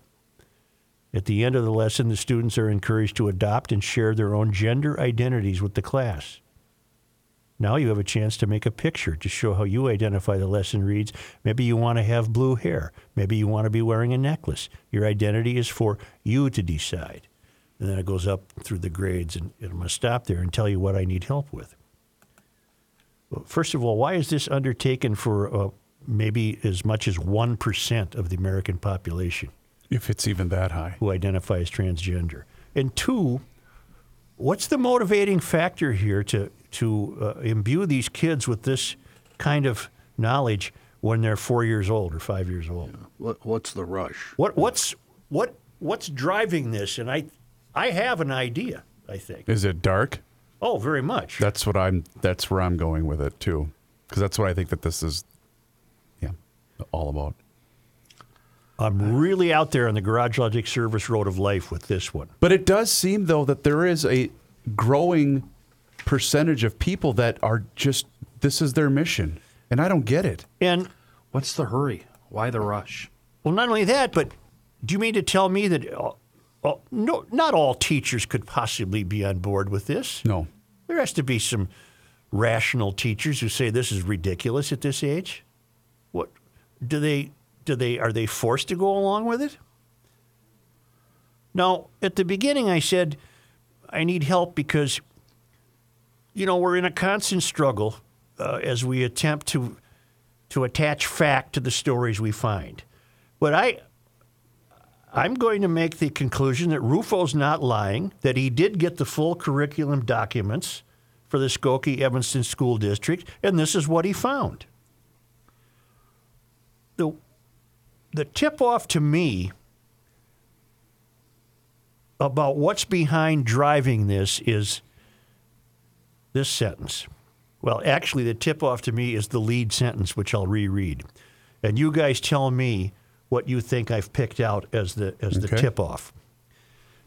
At the end of the lesson, the students are encouraged to adopt and share their own gender identities with the class. Now you have a chance to make a picture to show how you identify the lesson reads. Maybe you want to have blue hair. Maybe you want to be wearing a necklace. Your identity is for you to decide. and then it goes up through the grades, and I'm going to stop there and tell you what I need help with. Well, First of all, why is this undertaken for uh, maybe as much as 1% of the American population? If it's even that high. Who identifies transgender. And two, what's the motivating factor here to, to uh, imbue these kids with this kind of knowledge when they're four years old or five years old? What, what's the rush? What, what's, what, what's driving this? And I, I have an idea, I think. Is it dark? Oh, very much. That's what I'm. That's where I'm going with it too, because that's what I think that this is. Yeah, all about. I'm really out there on the Garage Logic Service Road of Life with this one. But it does seem though that there is a growing percentage of people that are just this is their mission, and I don't get it. And what's the hurry? Why the rush? Well, not only that, but do you mean to tell me that uh, uh, no, not all teachers could possibly be on board with this? No. There has to be some rational teachers who say this is ridiculous at this age. What do they do they are they forced to go along with it? Now, at the beginning I said I need help because you know, we're in a constant struggle uh, as we attempt to to attach fact to the stories we find. But I I'm going to make the conclusion that Rufo's not lying, that he did get the full curriculum documents for the Skokie Evanston School District, and this is what he found. The, the tip off to me about what's behind driving this is this sentence. Well, actually, the tip off to me is the lead sentence, which I'll reread. And you guys tell me what you think I've picked out as the as the Okay. tip off.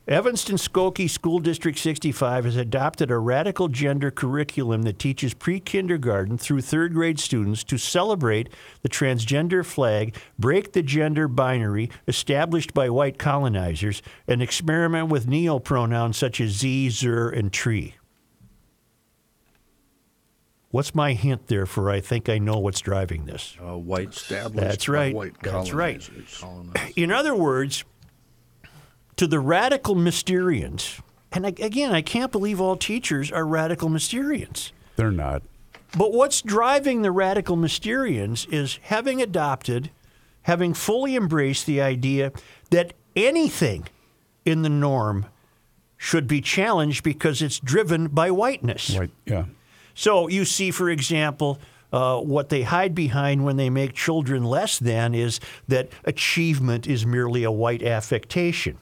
Evanston Skokie School District 65 has adopted a radical gender curriculum that teaches pre kindergarten through third grade students to celebrate the transgender flag, break the gender binary established by white colonizers, and experiment with neo pronouns such as Z, Zer, and Tree. What's my hint there for I think I know what's driving this? Uh, white Established That's right. white That's right. colonizers. In other words, to the radical Mysterians, and again, I can't believe all teachers are radical Mysterians. They're not. But what's driving the radical Mysterians is having adopted, having fully embraced the idea that anything in the norm should be challenged because it's driven by whiteness. White, yeah. So you see, for example, uh, what they hide behind when they make children less than is that achievement is merely a white affectation.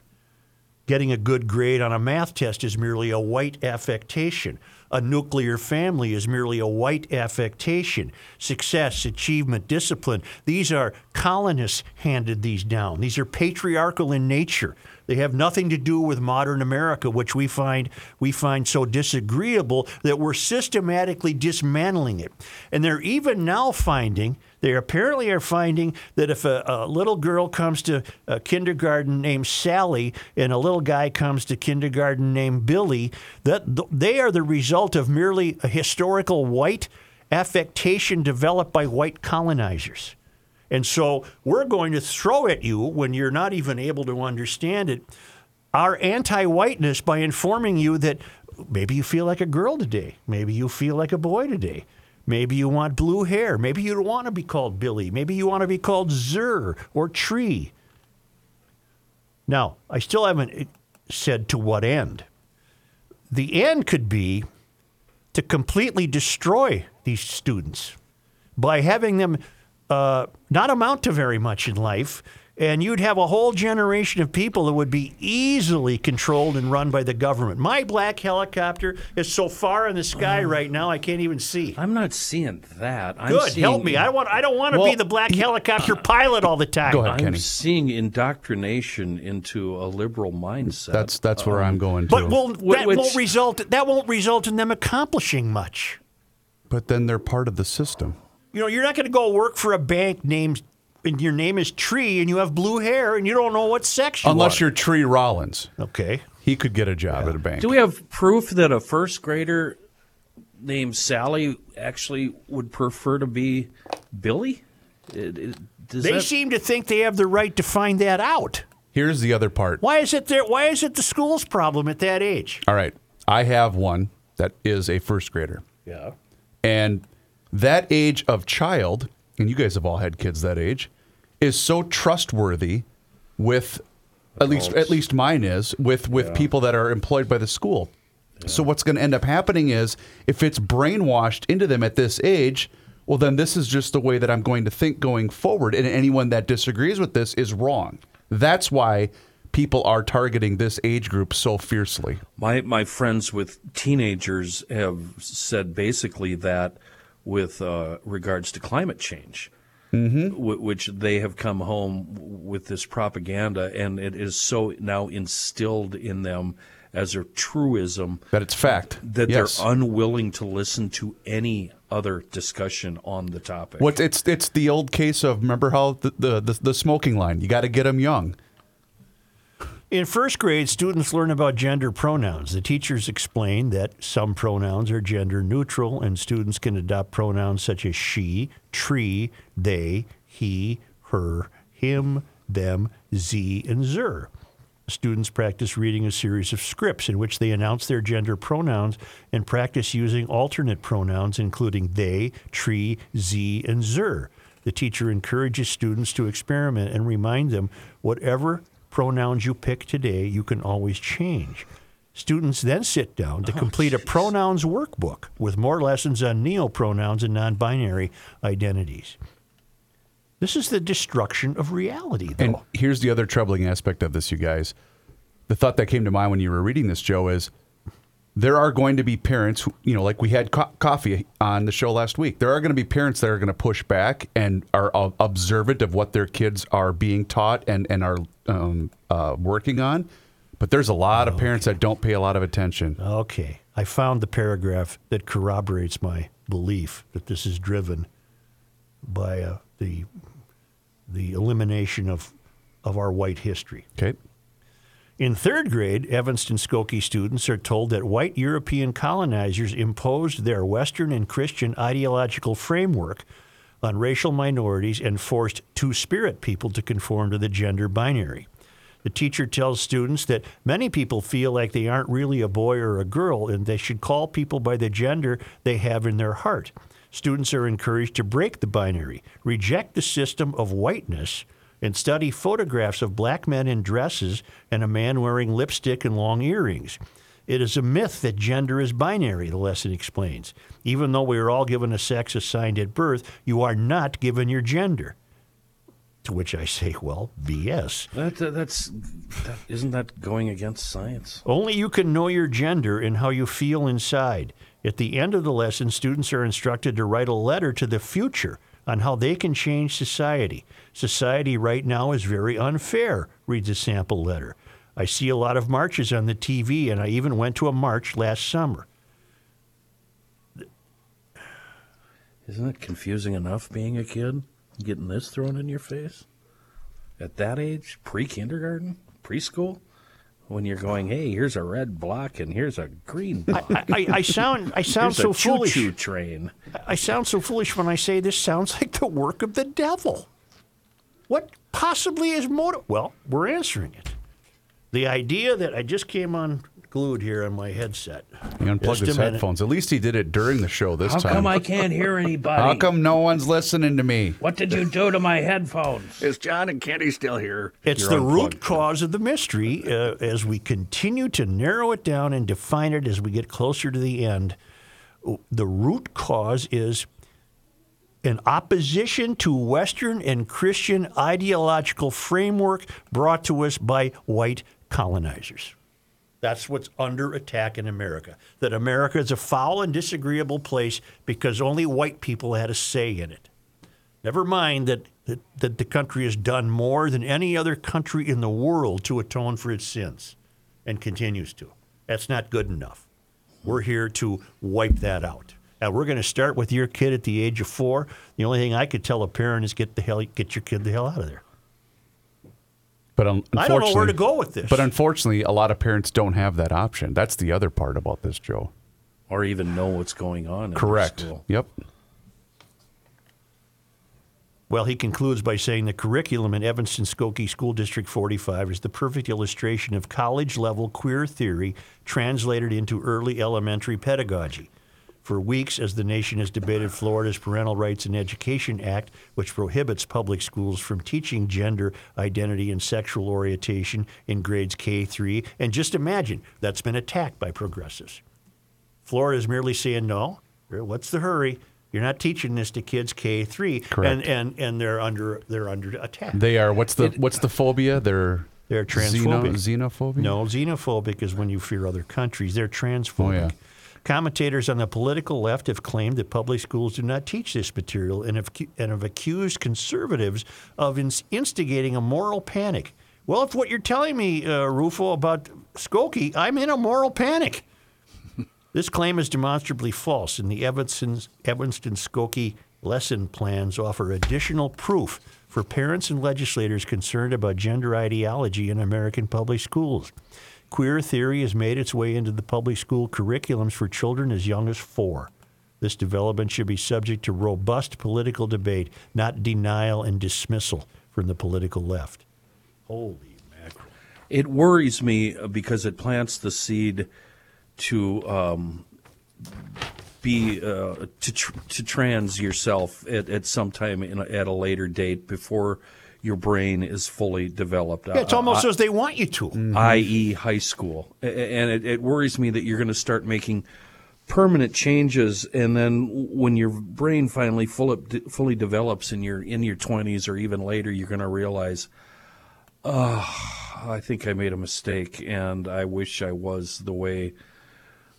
Getting a good grade on a math test is merely a white affectation. A nuclear family is merely a white affectation. Success, achievement, discipline, these are colonists handed these down. These are patriarchal in nature. They have nothing to do with modern America, which we find we find so disagreeable that we're systematically dismantling it. And they're even now finding they apparently are finding that if a, a little girl comes to a kindergarten named Sally and a little guy comes to kindergarten named Billy, that th- they are the result of merely a historical white affectation developed by white colonizers. And so we're going to throw at you when you're not even able to understand it our anti whiteness by informing you that maybe you feel like a girl today, maybe you feel like a boy today. Maybe you want blue hair. Maybe you want to be called Billy. Maybe you want to be called Zer or Tree. Now, I still haven't eh, said to what end. The end could be to completely destroy these students by having them uh, not amount to very much in life. And you'd have a whole generation of people that would be easily controlled and run by the government. My black helicopter is so far in the sky right now I can't even see. I'm not seeing that. I'm Good, seeing, help me. I want. I don't want to be the black helicopter pilot all the time. Go ahead, I'm seeing indoctrination into a liberal mindset. That's that's where I'm going to. But will, that which- won't result. That won't result in them accomplishing much. but then they're part of the system. You know, you're not going to go work for a bank named and your name is Tree and you have blue hair and you don't know what sex you Unless are. you're Tree Rollins. Okay. He could get a job at a bank. Do we have proof that a first grader named Sally actually would prefer to be Billy? It- it- does They that- seem to think they have the right to find that out. Here's the other part. Why is it there? Why is it the school's problem at that age? All right. I have one that is a first grader. Yeah. And that age of child, and you guys have all had kids that age, is so trustworthy with at least at least mine is with with people that are employed by the school. So what's going to end up happening is if it's brainwashed into them at this age, well then this is just the way that I'm going to think going forward and anyone that disagrees with this is wrong. That's why people are targeting this age group so fiercely. My my friends with teenagers have said basically that with uh, regards to climate change, Mm-hmm. w- which they have come home with this propaganda, and it is so now instilled in them as a truism that it's fact that Yes. they're unwilling to listen to any other discussion on the topic. What it's it's the old case of remember how the the, the, the smoking line you got to get them young. In first grade, students learn about gender pronouns. The teachers explain that some pronouns are gender neutral and students can adopt pronouns such as she, tree, they, he, her, him, them, z, and zer. Students practice reading a series of scripts in which they announce their gender pronouns and practice using alternate pronouns, including they, tree, z, and zer. The teacher encourages students to experiment and remind them whatever pronouns you pick today, you can always change. Students then sit down to complete a pronouns workbook with more lessons on neopronouns and non binary identities. This is the destruction of reality, though. And here's the other troubling aspect of this, you guys. The thought that came to mind when you were reading this, Joe, is there are going to be parents, who, you know, like we had co- coffee on the show last week. There are going to be parents that are going to push back and are uh, observant of what their kids are being taught and and are um, uh, working on. But there's a lot of parents that don't pay a lot of attention. Okay. I found the paragraph that corroborates my belief that this is driven by uh, the the elimination of of our white history. Okay. In third grade, Evanston Skokie students are told that white European colonizers imposed their Western and Christian ideological framework on racial minorities and forced Two Spirit people to conform to the gender binary. The teacher tells students that many people feel like they aren't really a boy or a girl and they should call people by the gender they have in their heart. Students are encouraged to break the binary, reject the system of whiteness, and study photographs of black men in dresses and a man wearing lipstick and long earrings. It is a myth that gender is binary, the lesson explains. Even though we are all given a sex assigned at birth, you are not given your gender. To which I say, well, BS. That, that- that's that, isn't that going against science? Only you can know your gender and how you feel inside. At the end of the lesson, students are instructed to write a letter to the future on how they can change society. Society right now is very unfair, reads a sample letter. I see a lot of marches on the TV, and I even went to a march last summer. Isn't it confusing enough being a kid? Getting this thrown in your face? At that age? Pre kindergarten? Preschool? When you're going, hey, here's a red block and here's a green block. I, I, I sound I sound so foolish. train. I sound so foolish when I say this sounds like the work of the devil. What possibly is motive? Well, we're answering it. The idea that I just came on glued here on my headset. He unplugged Just his minute. headphones. At least he did it during the show this How time. come I can't hear anybody? How come no one's listening to me? What did you do to my headphones? Is John and Kenny still here? It's You're the unplugged. root cause of the mystery. Uh, as we continue to narrow it down and define it as we get closer to the end, the root cause is an opposition to Western and Christian ideological framework brought to us by white colonizers. That's what's under attack in America. That America is a foul and disagreeable place because only white people had a say in it. Never mind that, that, that the country has done more than any other country in the world to atone for its sins and continues to. That's not good enough. We're here to wipe that out. And we're going to start with your kid at the age of four. The only thing I could tell a parent is get the hell, get your kid the hell out of there. But un- I don't know where unfortunately- to go with this. But unfortunately, a lot of parents don't have that option. That's the other part about this, Joe. Or even know what's going on. In Correct. school. Yep. Well, he concludes by saying the curriculum in Evanston Skokie School District 45 is the perfect illustration of college level queer theory translated into early elementary pedagogy. For weeks, as the nation has debated Florida's Parental Rights and Education Act, which prohibits public schools from teaching gender identity and sexual orientation in grades K 3, and just imagine that's been attacked by progressives. Florida is merely saying, no, what's the hurry? You're not teaching this to kids K three, Correct. and and and they're under they're under attack. They are. What's the what's the phobia? They're They're xeno- transphobic. xenophobia. No, xenophobic is when you fear other countries. They're transphobic. Oh, yeah. Commentators on the political left have claimed that public schools do not teach this material and have, and have accused conservatives of instigating a moral panic. Well, if what you're telling me, uh, Rufo, about Skokie, I'm in a moral panic. This claim is demonstrably false, and the Evanston, Evanston Skokie lesson plans offer additional proof for parents and legislators concerned about gender ideology in American public schools. Queer theory has made its way into the public school curriculums for children as young as four. This development should be subject to robust political debate, not denial and dismissal from the political left. Holy mackerel. It worries me uh, because it plants the seed to um, be uh, to tr- to trans yourself at, at some time in a, at a later date before your brain is fully developed. Yeah, it's Uh, almost I- as they want you to. i.e., high school. A- a- And it, it worries me that you're going to start making permanent changes, and then when your brain finally full fully develops in your in your 20s or even later, you're going to realize, oh, I think I made a mistake, and I wish I was the way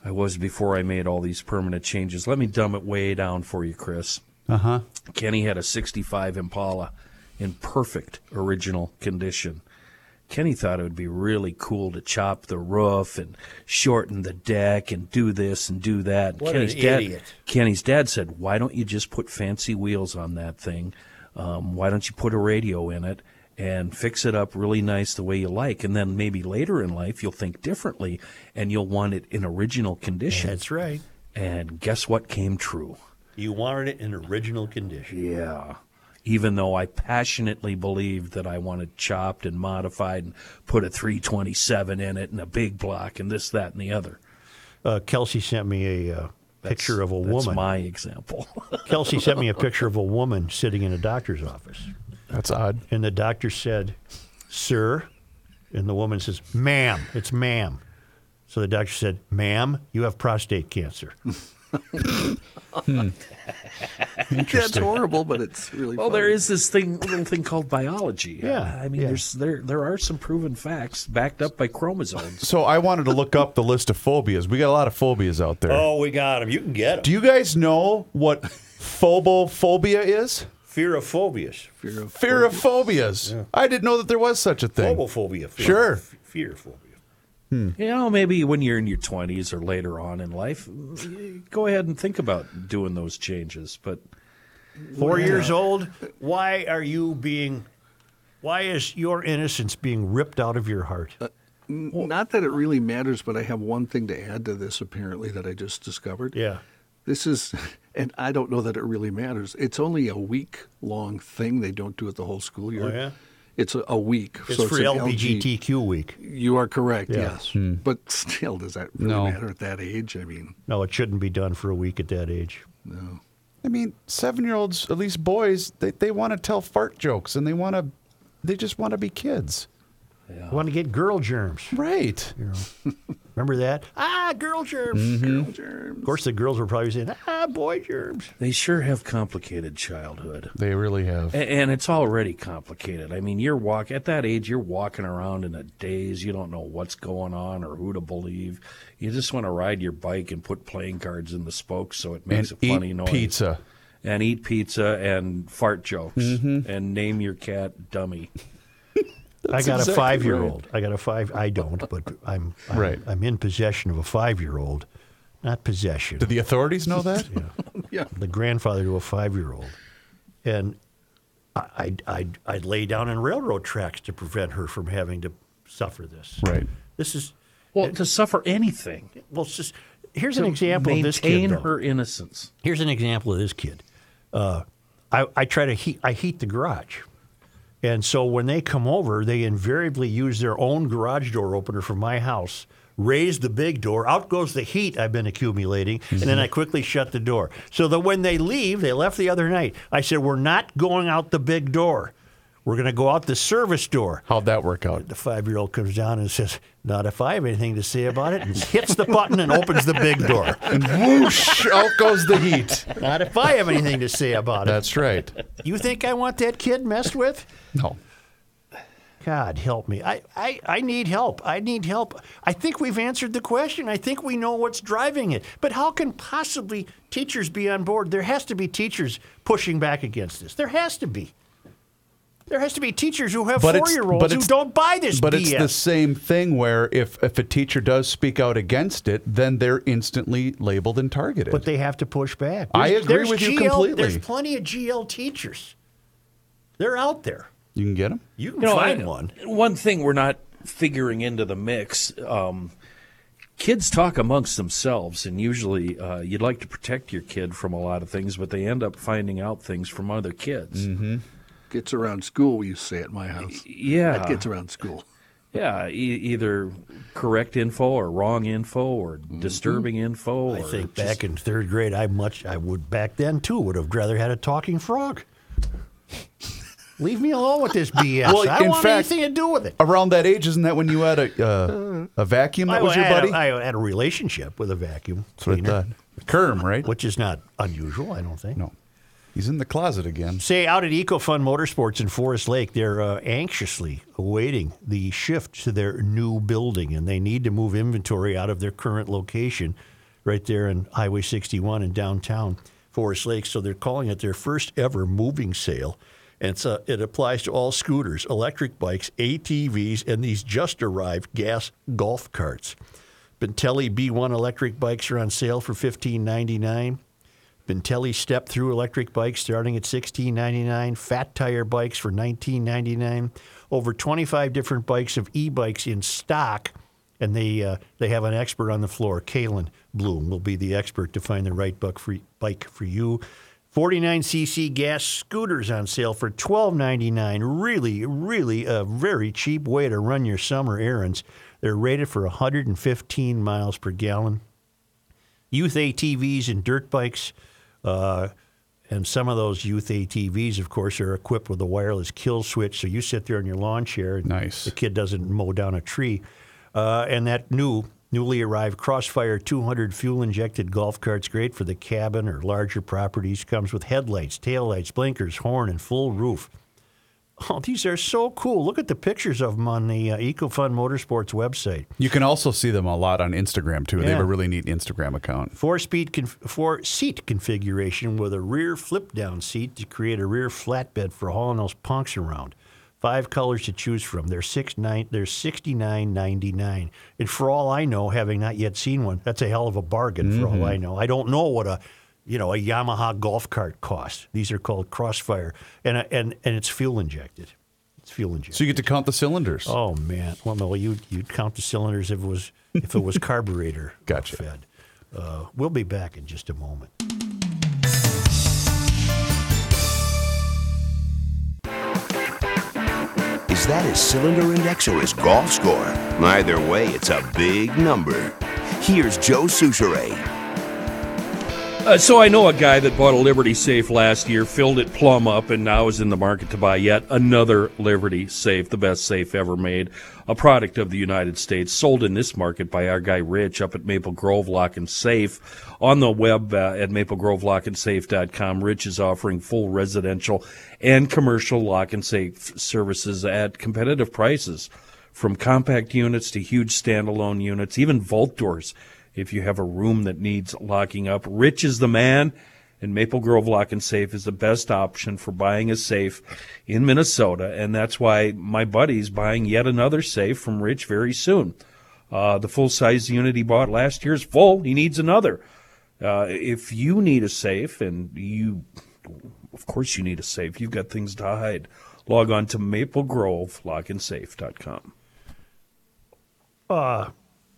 I was before I made all these permanent changes. Let me dumb it way down for you, Chris. Uh huh. Kenny had a 65 Impala in perfect original condition. Kenny thought it would be really cool to chop the roof and shorten the deck and do this and do that. What Kenny's an dad, idiot. Kenny's dad said, "Why don't you just put fancy wheels on that thing? Um, why don't you put a radio in it and fix it up really nice the way you like? And then maybe later in life you'll think differently and you'll want it in original condition." That's right. And guess what came true? You wanted it in original condition. Yeah. Even though I passionately believed that I wanted chopped and modified and put a 327 in it and a big block and this, that, and the other. Uh, Kelsey sent me a uh, picture of a That's woman. my example. Kelsey sent me a picture of a woman sitting in a doctor's office. That's odd. And the doctor said, Sir. And the woman says, Ma'am. It's ma'am. So the doctor said, Ma'am, you have prostate cancer. Hmm. That's horrible, but it's really well, funny. there is this thing, little thing called biology. Yeah, uh, I mean, yeah. there's there there are some proven facts backed up by chromosomes. So I wanted to look up the list of phobias. We got a lot of phobias out there. Oh, we got them. You can get him. Do you guys know what phobophobia is? Fear of phobias. Fear of Fear of phobias. I didn't know that there was such a thing. Phobophobia. Fear. Sure. Fear phobia. Hmm. You know, maybe when you're in your 20s or later on in life, go ahead and think about doing those changes. But Four years old. Why are you being? Why is your innocence being ripped out of your heart? Uh, n- Not that it really matters, but I have one thing to add to this apparently that I just discovered. Yeah. This is, and I don't know that it really matters. It's only a week long thing. They don't do it the whole school year. Oh, yeah? It's a, a week. It's so for an LG LGBTQ week. You are correct, Yeah. yes. Hmm. But still, does that really No. matter at that age? I mean, No, it shouldn't be done for a week at that age. no. I mean, seven year olds, at least boys, they, they want to tell fart jokes and they want to, they just want to be kids. You want to get girl germs. Right. You know. Remember that? Ah, girl germs. Girl germs. Of course, the girls were probably saying, ah, boy germs. they sure have complicated childhood. They really have. A- And it's already complicated. I mean, you're walk at that age, you're walking around in a daze. You don't know what's going on or who to believe. You just want to ride your bike and put playing cards in the spokes so it makes And a funny eat noise. pizza. And eat pizza and fart jokes Mm-hmm. and name your cat Dummy. I got exactly a five year old. I got a five. I don't, but I'm, I'm Right. I'm in possession of a five year old, not possession. Did the authorities know that? Yeah. the grandfather to a five year old, and I, I'd, I'd I'd lay down in railroad tracks to prevent her from having to suffer this. Right. This is Well, to suffer anything. well. It's just here's an example of this kid. maintain her innocence. Here's an example of this kid. Uh, I, I try to heat. I heat the garage, and so when they come over, they invariably use their own garage door opener from my house. Raise the big door. Out goes the heat I've been accumulating, and then mm-hmm. I quickly shut the door. So that when they leave, they left the other night. I said, "We're not going out the big door. We're going to go out the service door." How'd that work out? The five-year-old comes down and says, "Not if I have anything to say about it," and hits the button and opens the big door. And whoosh, out goes the heat. Not if I have anything to say about it. That's right. You think I want that kid messed with? No. God help me. I, I, I need help. I need help. I think we've answered the question. I think we know what's driving it. But how can possibly teachers be on board? There has to be teachers pushing back against this. There has to be. There has to be teachers who have But four year olds but who don't buy this But BS. it's the same thing where if, if a teacher does speak out against it, then they're instantly labeled and targeted. but they have to push back. I agree there's with you completely. There's plenty of GL teachers. They're out there. you can get them. You can You know, find I- one. One thing we're not figuring into the mix. Um, kids talk amongst themselves, and usually uh, you'd like to protect your kid from a lot of things, but they end up finding out things from other kids. Mm-hmm. Gets around school, we used to say at my house. Yeah. That gets around school. Yeah, e- either correct info or wrong info or disturbing info. I or think just- back in third grade, I much I would back then too would have rather had a talking frog. Leave me alone with this BS. Well, I don't want fact- anything to do with it. Around that age, isn't that when you had a uh, a vacuum that I was your had buddy? A, I had a relationship with a vacuum That's what I cleaner, thought. Kerm, right? which is not unusual, I don't think. No. He's in the closet again. Say out at EcoFun Motorsports in Forest Lake, they're uh, anxiously awaiting the shift to their new building, and they need to move inventory out of their current location, right there in Highway 61 in downtown Forest Lake. So they're calling it their first ever moving sale, and it's, uh, it applies to all scooters, electric bikes, ATVs, and these just arrived gas golf carts. Bentelli B1 electric bikes are on sale for fifteen ninety nine. Bentelli step through electric bikes starting at $16.99, fat tire bikes for $19.99, over 25 different bikes of e-bikes in stock, and they uh, they have an expert on the floor. Kalen Bloom will be the expert to find the right for, bike for you. 49cc gas scooters on sale for $12.99. Really, really a very cheap way to run your summer errands. They're rated for 115 miles per gallon youth ATVs and dirt bikes. Uh, and some of those youth ATVs, of course, are equipped with a wireless kill switch. So you sit there in your lawn chair, and Nice. the kid doesn't mow down a tree. Uh, and that new, newly arrived Crossfire 200 fuel injected golf cart's great for the cabin or larger properties. Comes with headlights, taillights, blinkers, horn, and full roof. Oh, these are so cool. Look at the pictures of them on the uh, EcoFun Motorsports website. You can also see them a lot on Instagram too. They have a really neat Instagram account. Four speed conf- four seat configuration with a rear flip down seat to create a rear flatbed for hauling those punks around. Five colors to choose from. They're six nine. They're sixty nine ninety nine. And for all I know, having not yet seen one, that's a hell of a bargain. For all I know, I don't know what a you know a Yamaha golf cart costs. These are called Crossfire, and and and it's fuel injected. It's fuel injected. So you get to count the cylinders. Oh man! Well, no, you you'd count the cylinders if it was if it was carburetor Gotcha. fed. Uh, we'll be back in just a moment. Is that his cylinder index or his golf score? Either way, it's a big number. Here's Joe Soucheray. Uh, so I know a guy that bought a Liberty safe last year, filled it plumb up, and now is in the market to buy yet another Liberty safe, the best safe ever made, a product of the United States, sold in this market by our guy Rich up at Maple Grove Lock and Safe. On the web uh, at maplegrovelockandsafe.com, Rich is offering full residential and commercial lock and safe services at competitive prices, from compact units to huge standalone units, even vault doors if you have a room that needs locking up. Rich is the man, and Maple Grove Lock and Safe is the best option for buying a safe in Minnesota, and that's why my buddy's buying yet another safe from Rich very soon. Uh, the full size unit he bought last year is full. He needs another. Uh, if you need a safe, and you, of course, you need a safe, you've got things to hide. Log on to maplegrovelockandsafe.com. Uh,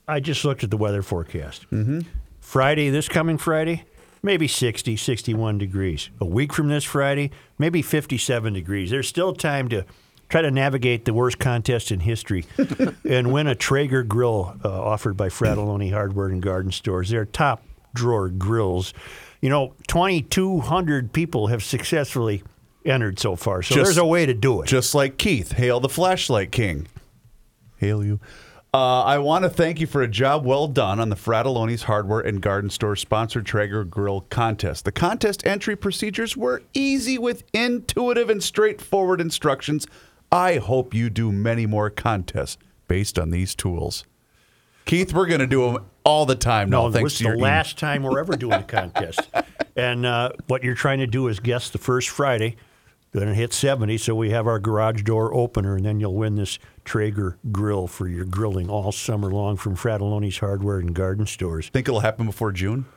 I just looked at the weather forecast. Mm-hmm. Friday, this coming Friday, maybe 60, 61 degrees. A week from this Friday, maybe 57 degrees. There's still time to try to navigate the worst contest in history and win a Traeger grill uh, offered by Fratallone's Hardware and Garden Stores. They're top drawer grills. You know, 2,200 people have successfully entered so far. So Just- there's a way to do it. Just like Keith, hail the flashlight king. Hail you. Uh, I want to thank you for a job well done on the Fratallone's Hardware and Garden Store sponsored Traeger Grill contest. The contest entry procedures were easy with intuitive and straightforward instructions. I hope you do many more contests based on these tools. Keith, we're going to do them all the time now. No, thanks this is to the last time we're ever doing a contest. and uh, what you're trying to do is guess the first Friday. Then it hit 70, so we have our garage door opener, and then you'll win this Traeger grill for your grilling all summer long from Fratallone's Hardware and Garden Stores. Think it'll happen before June?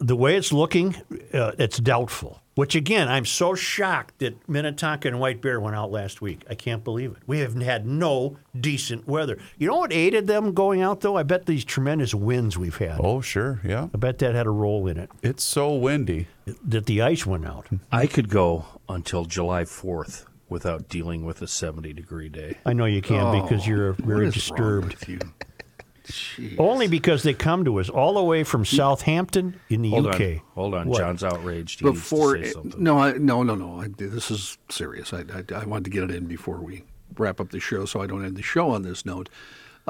The way it's looking, uh, it's doubtful. Which again, I'm so shocked that Minnetonka and White Bear went out last week. I can't believe it. We have had no decent weather. You know what aided them going out though? I bet these tremendous winds we've had. Oh, sure, yeah. I bet that had a role in it. It's so windy that the ice went out. I could go until July 4th without dealing with a 70 degree day. I know you can Oh, because you're what very is wrong disturbed. Only because they come to us all the way from Southampton in the Hold UK. on. Hold on. What? John's outraged. He needs to Before, say something. no, I, no, no, no. I, this is serious. I, I, I wanted to get it in before we wrap up the show, so I don't end the show on this note.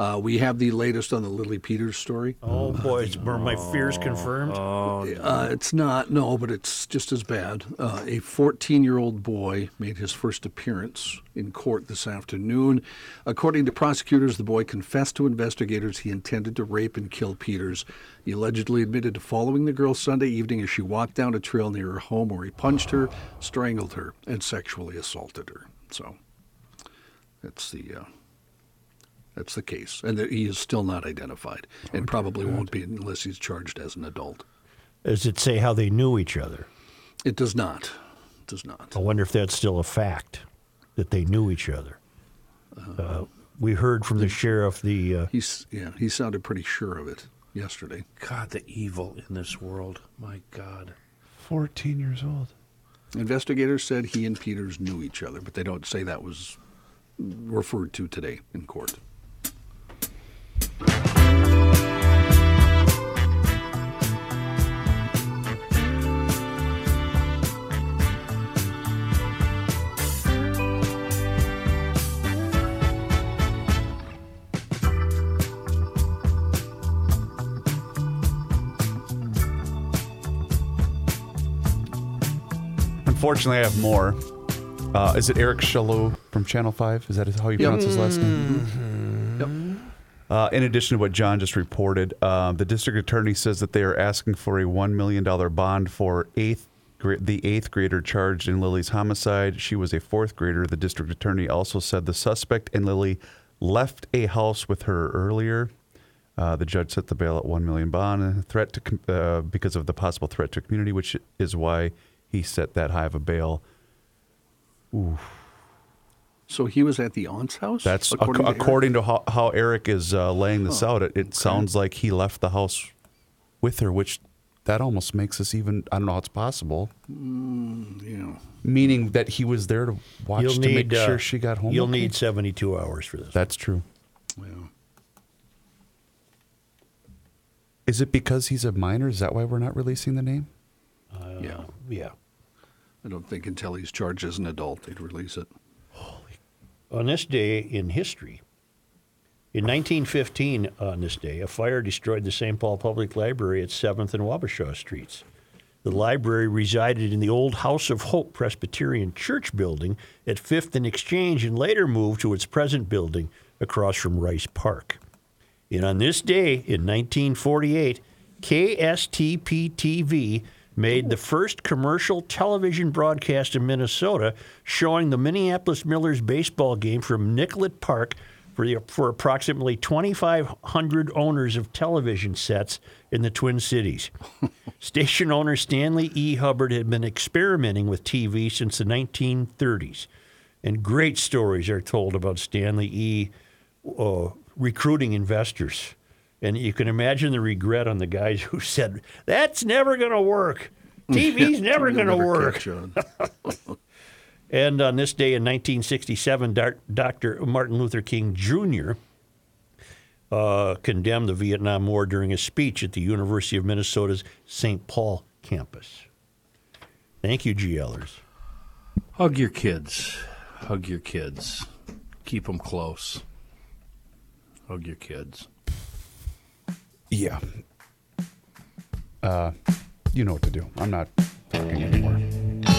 Uh, we have the latest on the Lily Peters story. Oh boy, it's were my fears confirmed. Uh, it's not, no, but it's just as bad. Uh, a 14 year old boy made his first appearance in court this afternoon. According to prosecutors, the boy confessed to investigators he intended to rape and kill Peters. He allegedly admitted to following the girl Sunday evening as she walked down a trail near her home where he punched her, strangled her, and sexually assaulted her. So that's the. Uh, that's the case, and he is still not identified, and probably won't be unless he's charged as an adult. Does it say how they knew each other? It does not. It does not. I wonder if that's still a fact that they knew each other. Uh, we heard from the sheriff the uh, He's yeah. He sounded pretty sure of it yesterday. God, the evil in this world. My God. 14 years old. Investigators said he and Peters knew each other, but they don't say that was referred to today in court. Unfortunately, I have more. Uh, is it Eric Chaloux from Channel 5? Is that how you pronounce his last name? Uh, in addition to what John just reported, um, the district attorney says that they are asking for a $1 million bond for eighth the eighth grader charged in Lily's homicide. She was a fourth grader. The district attorney also said the suspect and Lily left a house with her earlier. Uh, the judge set the bail at one million bond threat to uh, because of the possible threat to community, which is why he set that high of a bail. Ooh. So he was at the aunt's house. That's according according, to according to how, how Eric is uh, laying this Huh, out. It, it sounds like he left the house with her, which that almost makes us even. I don't know how it's possible. Mm, yeah. Meaning that he was there to watch You'll to need, make uh, sure she got home. You'll okay? need 72 hours for this. That's true. Yeah. Is it because he's a minor? Is that why we're not releasing the name? yeah. Yeah. I don't think until he's charged as an adult they'd release it. On this day in history, in 1915, on this day, a fire destroyed the St. Paul Public Library at 7th and Wabasha Streets. The library resided in the old House of Hope Presbyterian Church building at 5th and Exchange and later moved to its present building across from Rice Park. And on this day in 1948, KSTP TV made the first commercial television broadcast in Minnesota showing the Minneapolis Millers baseball game from Nicollet Park for, the, for approximately 2,500 owners of television sets in the Twin Cities. Station owner Stanley E. Hubbard had been experimenting with TV since the 1930s, and great stories are told about Stanley E. Uh, recruiting investors And you can imagine the regret on the guys who said, That's never going to work. TV's never going to work. And on this day in 1967, Dr. Martin Luther King Jr. Uh, condemned the Vietnam War during a speech at the University of Minnesota's St. Paul campus. Thank you, GLers. Hug your kids. Hug your kids. Keep them close. Hug your kids. Yeah. Uh, you know what to do. I'm not talking anymore.